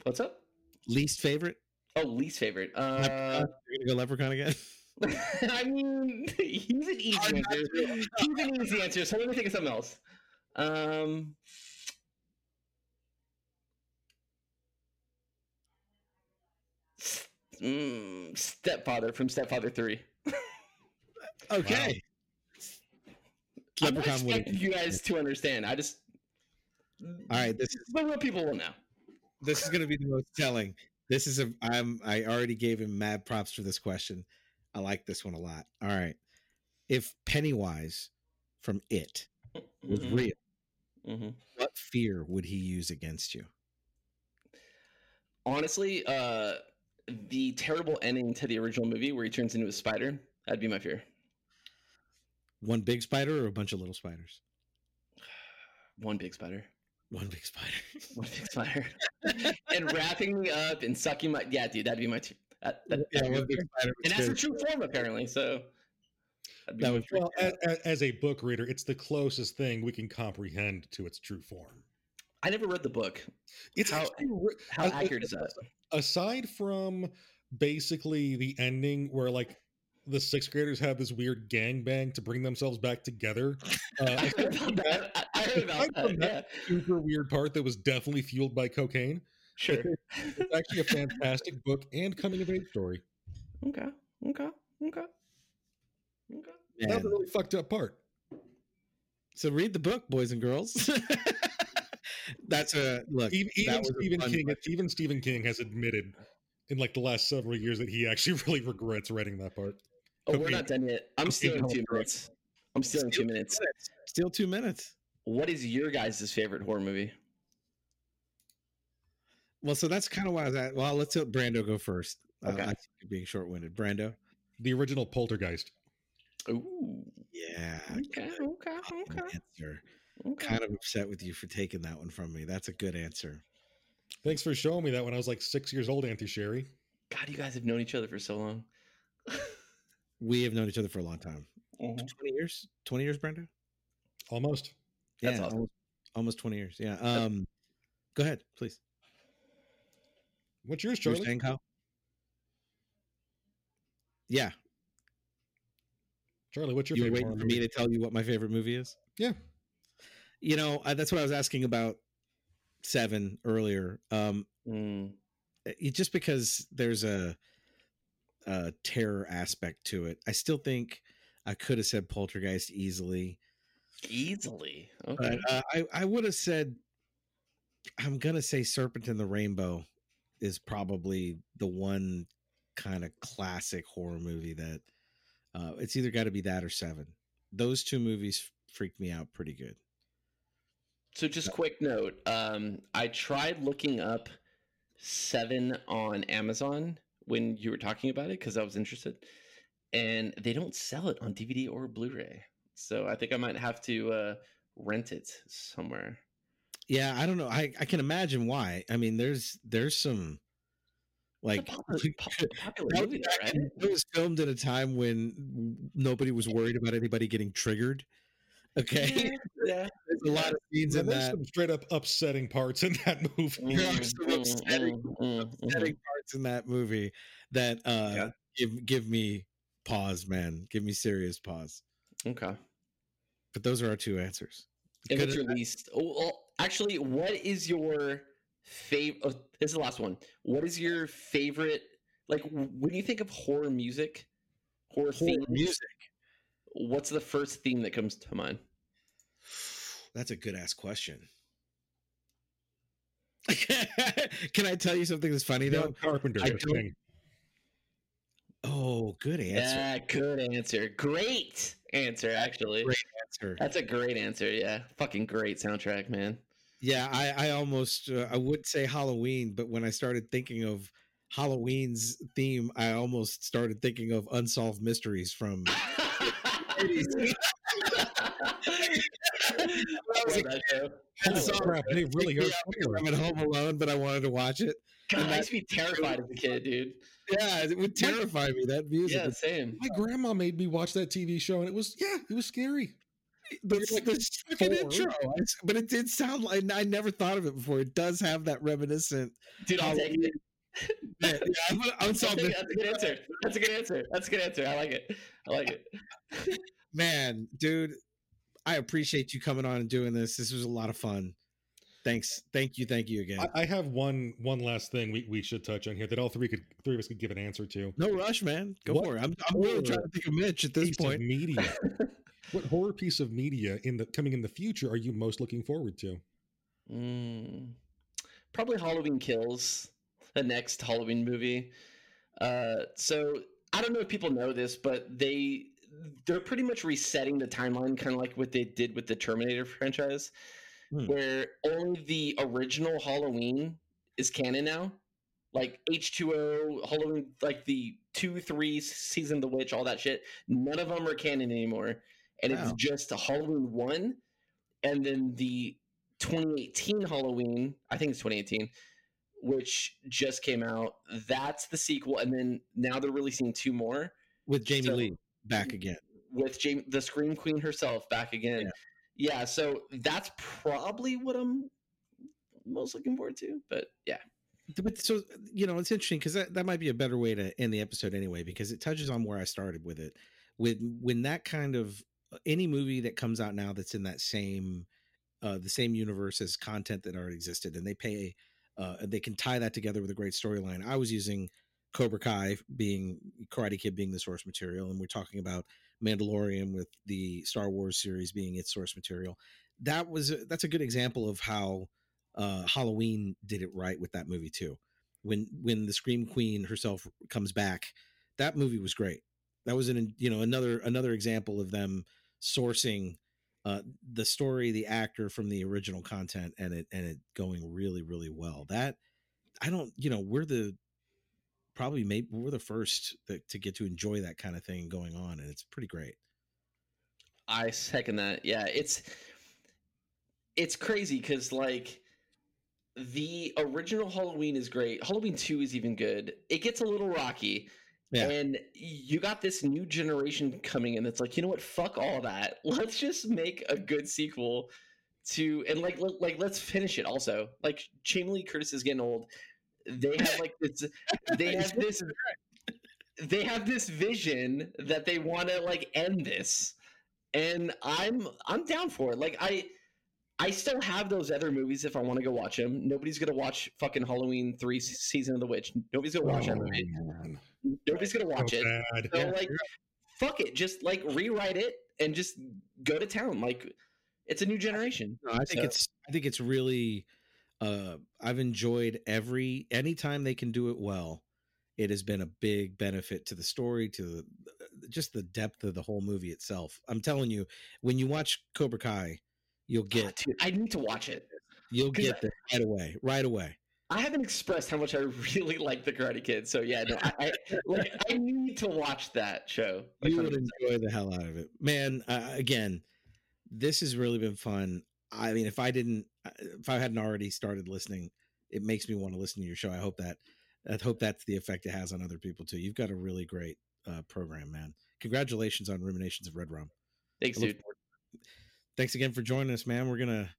What's up? least favorite Oh, least favorite. Leprechaun? Uh, you're gonna go leprechaun again I mean, he's an easy answer. He's an easy answer. So let me think of something else. Um, mm, stepfather from Stepfather Three. okay I'm not leprechaun would expecting you guys to understand. I just all right this is the real people will know. this is going to be the most telling. This is a I'm I already gave him mad props for this question. I like this one a lot. All right. If Pennywise from It was Mhm, real, mhm. what fear would he use against you? Honestly, uh, the terrible ending to the original movie where he turns into a spider. That'd be my fear. One big spider or a bunch of little spiders? One big spider. One big spider. One big spider. and wrapping me up and sucking my yeah, dude, that'd be my t- that, that, yeah, that'd one big spider. and that's the true form apparently. So that'd be That would. Well, as, as a book reader, it's the closest thing we can comprehend to its true form. I never read the book. It's How- actually How as- accurate is that? aside from basically the ending where like the sixth graders have this weird gangbang to bring themselves back together. Uh, I heard about that. I I heard about that. that- Yeah, super weird part that was definitely fueled by cocaine. sure. It's actually a fantastic book and coming of age story. okay. Okay. Okay. Okay. That was Man. really fucked up part. So read the book, boys and girls. That's a look. Even, even was Stephen fun King, question. even Stephen King has admitted in like the last several years that he actually really regrets writing that part. Oh, we're Cocaine- not done yet. I'm cocaine stealing two helped minutes. I'm stealing two Steal minutes. Still two minutes. What is your guys' favorite horror movie? Well, so that's kind of why I was at. Well, let's let Brando go first. Uh, Okay. I think being short-winded. Brando. The original Poltergeist. Ooh. Yeah. Okay. Okay. Okay. Answer. Okay. Kind of upset with you for taking that one from me. That's a good answer. Thanks for showing me that when I was like six years old, Auntie Sherry. God, you guys have known each other for so long. We have known each other for a long time. Mhm. 20 years? 20 years, Brando? Almost. That's yeah, awesome. almost, almost 20 years. Yeah. Um, go ahead, please. What's yours, You were Charlie? saying, Kyle? Yeah. Charlie, what's your you were favorite waiting horror for me to tell you what my favorite movie is? Yeah. You know, I, that's what I was asking about Seven earlier. Um, Mm. it, just because there's a, a terror aspect to it, I still think I could have said Poltergeist easily. Easily. Okay. But uh, I, I would have said, I'm going to say Serpent in the Rainbow is probably the one kind of classic horror movie that uh, it's either got to be that or Seven. Those two movies freaked me out pretty good. So just quick note, um, I tried looking up Seven on Amazon when you were talking about it because I was interested, and they don't sell it on DVD or Blu-ray. So I think I might have to uh, rent it somewhere. Yeah, I don't know. I, I can imagine why. I mean, there's there's some like popular, popular movie, back though, in- right? it was filmed at a time when nobody was worried about anybody getting triggered. Okay, yeah. there's a lot of scenes Yeah, in there's that. some straight up upsetting parts in that movie. There are Mm, some mm, upsetting- mm, mm, upsetting parts in that movie that uh Yeah. give give me pause, man. Give me serious pause. Okay. But those are our two answers. If Good- it's released, oh, well, actually, what is your favorite? Oh, this is the last one. What is your favorite? Like, when you think of horror music, horror, horror themes, music. What's the first theme that comes to mind? That's a good ass question. Can I tell you something that's funny though? John Carpenter. I don't- Oh, good answer. Yeah, good answer. Great answer, actually. Great answer. That's a great answer. Yeah, fucking great soundtrack, man. Yeah, I, I almost uh, I would say Halloween, but when I started thinking of Halloween's theme, I almost started thinking of unsolved mysteries from. Love that show. I Holy saw crap, they really me are. I'm at home alone, but I wanted to watch it. God, I used to be terrified as a kid, dude. Yeah, it would terrify me. That music, Yeah, same. My grandma made me watch that TV show, and it was yeah, it was scary. the, You're like the fucking intro. But it did sound like I never thought of it before. It does have that reminiscent. Dude, I'll take it. Yeah, yeah, I'm- I'm That's a, that's a good answer. That's a good answer. That's a good answer. I like it. I like it. man, dude. I appreciate you coming on and doing this. This was a lot of fun. Thanks, thank you, thank you again. I, I have one one last thing we, we should touch on here that all three could three of us could give an answer to. no rush, man. Go What for it. I'm, I'm really trying to think of Mitch at this Piece of point. media. what horror piece of media in the coming in the future are you most looking forward to? Mm, probably Halloween Kills, the next Halloween movie. Uh, so I don't know if people know this, but they they're pretty much resetting the timeline, kind of like what they did with the Terminator franchise, Hmm. where only the original Halloween is canon now. Like H two O, Halloween, like the two, three season of the witch, all that shit. None of them are canon anymore, and it's just a Halloween one, and then the 2018 Halloween, I think it's 2018, which just came out. That's the sequel, and then now they're releasing two more with Jamie So- Lee back again. with Jamie, the Scream Queen herself back again. Yeah. so that's probably what I'm most looking forward to. But yeah, But so you know, it's interesting because that, that might be a better way to end the episode anyway, because it touches on where I started with it. When when that kind of any movie that comes out now that's in that same uh the same universe as content that already existed, and they pay uh they can tie that together with a great storyline. I was using Cobra Kai being Karate Kid being the source material, and we're talking about Mandalorian with the Star Wars series being its source material. That was a, that's a good example of how uh, Halloween did it right with that movie too. When when the Scream Queen herself comes back, that movie was great. That was an you know another another example of them sourcing uh, the story, the actor from the original content, and it and it going really really well. That I don't you know we're the probably maybe we're the first that, to get to enjoy that kind of thing going on, and it's pretty great. I second that. Yeah, it's it's crazy because like the original Halloween is great. Halloween two is even good. It gets a little rocky. Yeah. And you got this new generation coming in that's like, you know what? Fuck all that. Let's just make a good sequel to and like let- like let's finish it also. Like Lee Curtis is getting old. They have like this they have this they have this vision that they want to like end this and i'm i'm down for it like i i still have those other movies if i want to go watch them nobody's gonna watch fucking halloween 3 season of the witch. Nobody's gonna watch that Oh, movie man. nobody's gonna watch So it. so Yeah, like fuck it. Just like rewrite it and just go to town. Like it's a new generation. No, I think So- it's I think it's really uh I've enjoyed every anytime they can do it well. It has been a big benefit to the story, to the, just the depth of the whole movie itself. I'm telling you, when you watch Cobra Kai, you'll Ah, get dude, i need to watch it You'll get there right away, right away. I haven't expressed how much I really like the Karate Kid, so yeah, no, I, I like I need to watch that show. Like, you would enjoy the hell out of it, man. Uh, again, this has really been fun. I mean, if I didn't, uh, if I hadn't already started listening, it makes me want to listen to your show. I hope that, I hope that's the effect it has on other people too. You've got a really great uh, program, man. Congratulations on Ruminations of Red Rum. Thanks, dude. forward- thanks again for joining us, man. We're gonna,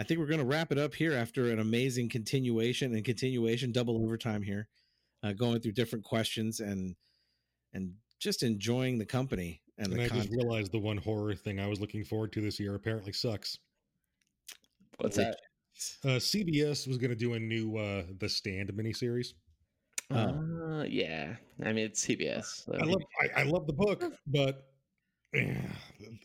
I think we're gonna wrap it up here after an amazing continuation and continuation, double overtime here, uh, going through different questions and and just enjoying the company and, And the I just realized the one horror thing I was looking forward to this year apparently sucks. What's that? Uh, CBS was going to do a new uh, The Stand miniseries. Uh, yeah. I mean, it's CBS. so- I love I, I love the book, but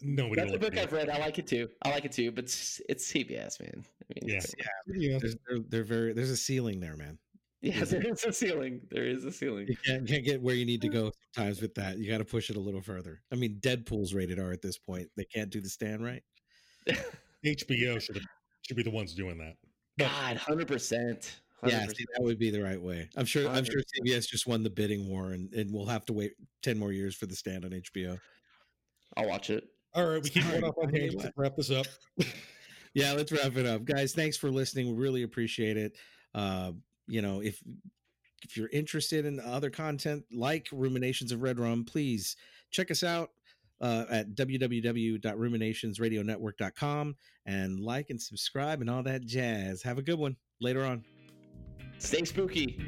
nobody. That's a book I've read. I like it too. I like it too. But it's, it's CBS, man. I mean, Yeah. it's- it. Yeah. There's, they're, they're very there's a ceiling there, man. yeah. There is a ceiling. There is a ceiling. You can't, can't get where you need to go sometimes with that. You got to push it a little further. I mean, Deadpool's rated R at this point. They can't do the stand right. HBO should should be the ones doing that. But God, hundred percent. Yeah, see, that would be the right way. I'm sure. I'm sure CBS just won the bidding war, and, and we'll have to wait ten more years for the stand on HBO. I'll watch it. all right, we keep going off on I tell you tangents. what. Let's wrap this up. Yeah, let's wrap it up, guys. Thanks for listening. We really appreciate it. Uh, you know, if if you're interested in other content like Ruminations of Red Rum, please check us out uh, at www.ruminationsradionetwork.com and like and subscribe and all that jazz. Have a good one. Later on. Stay spooky.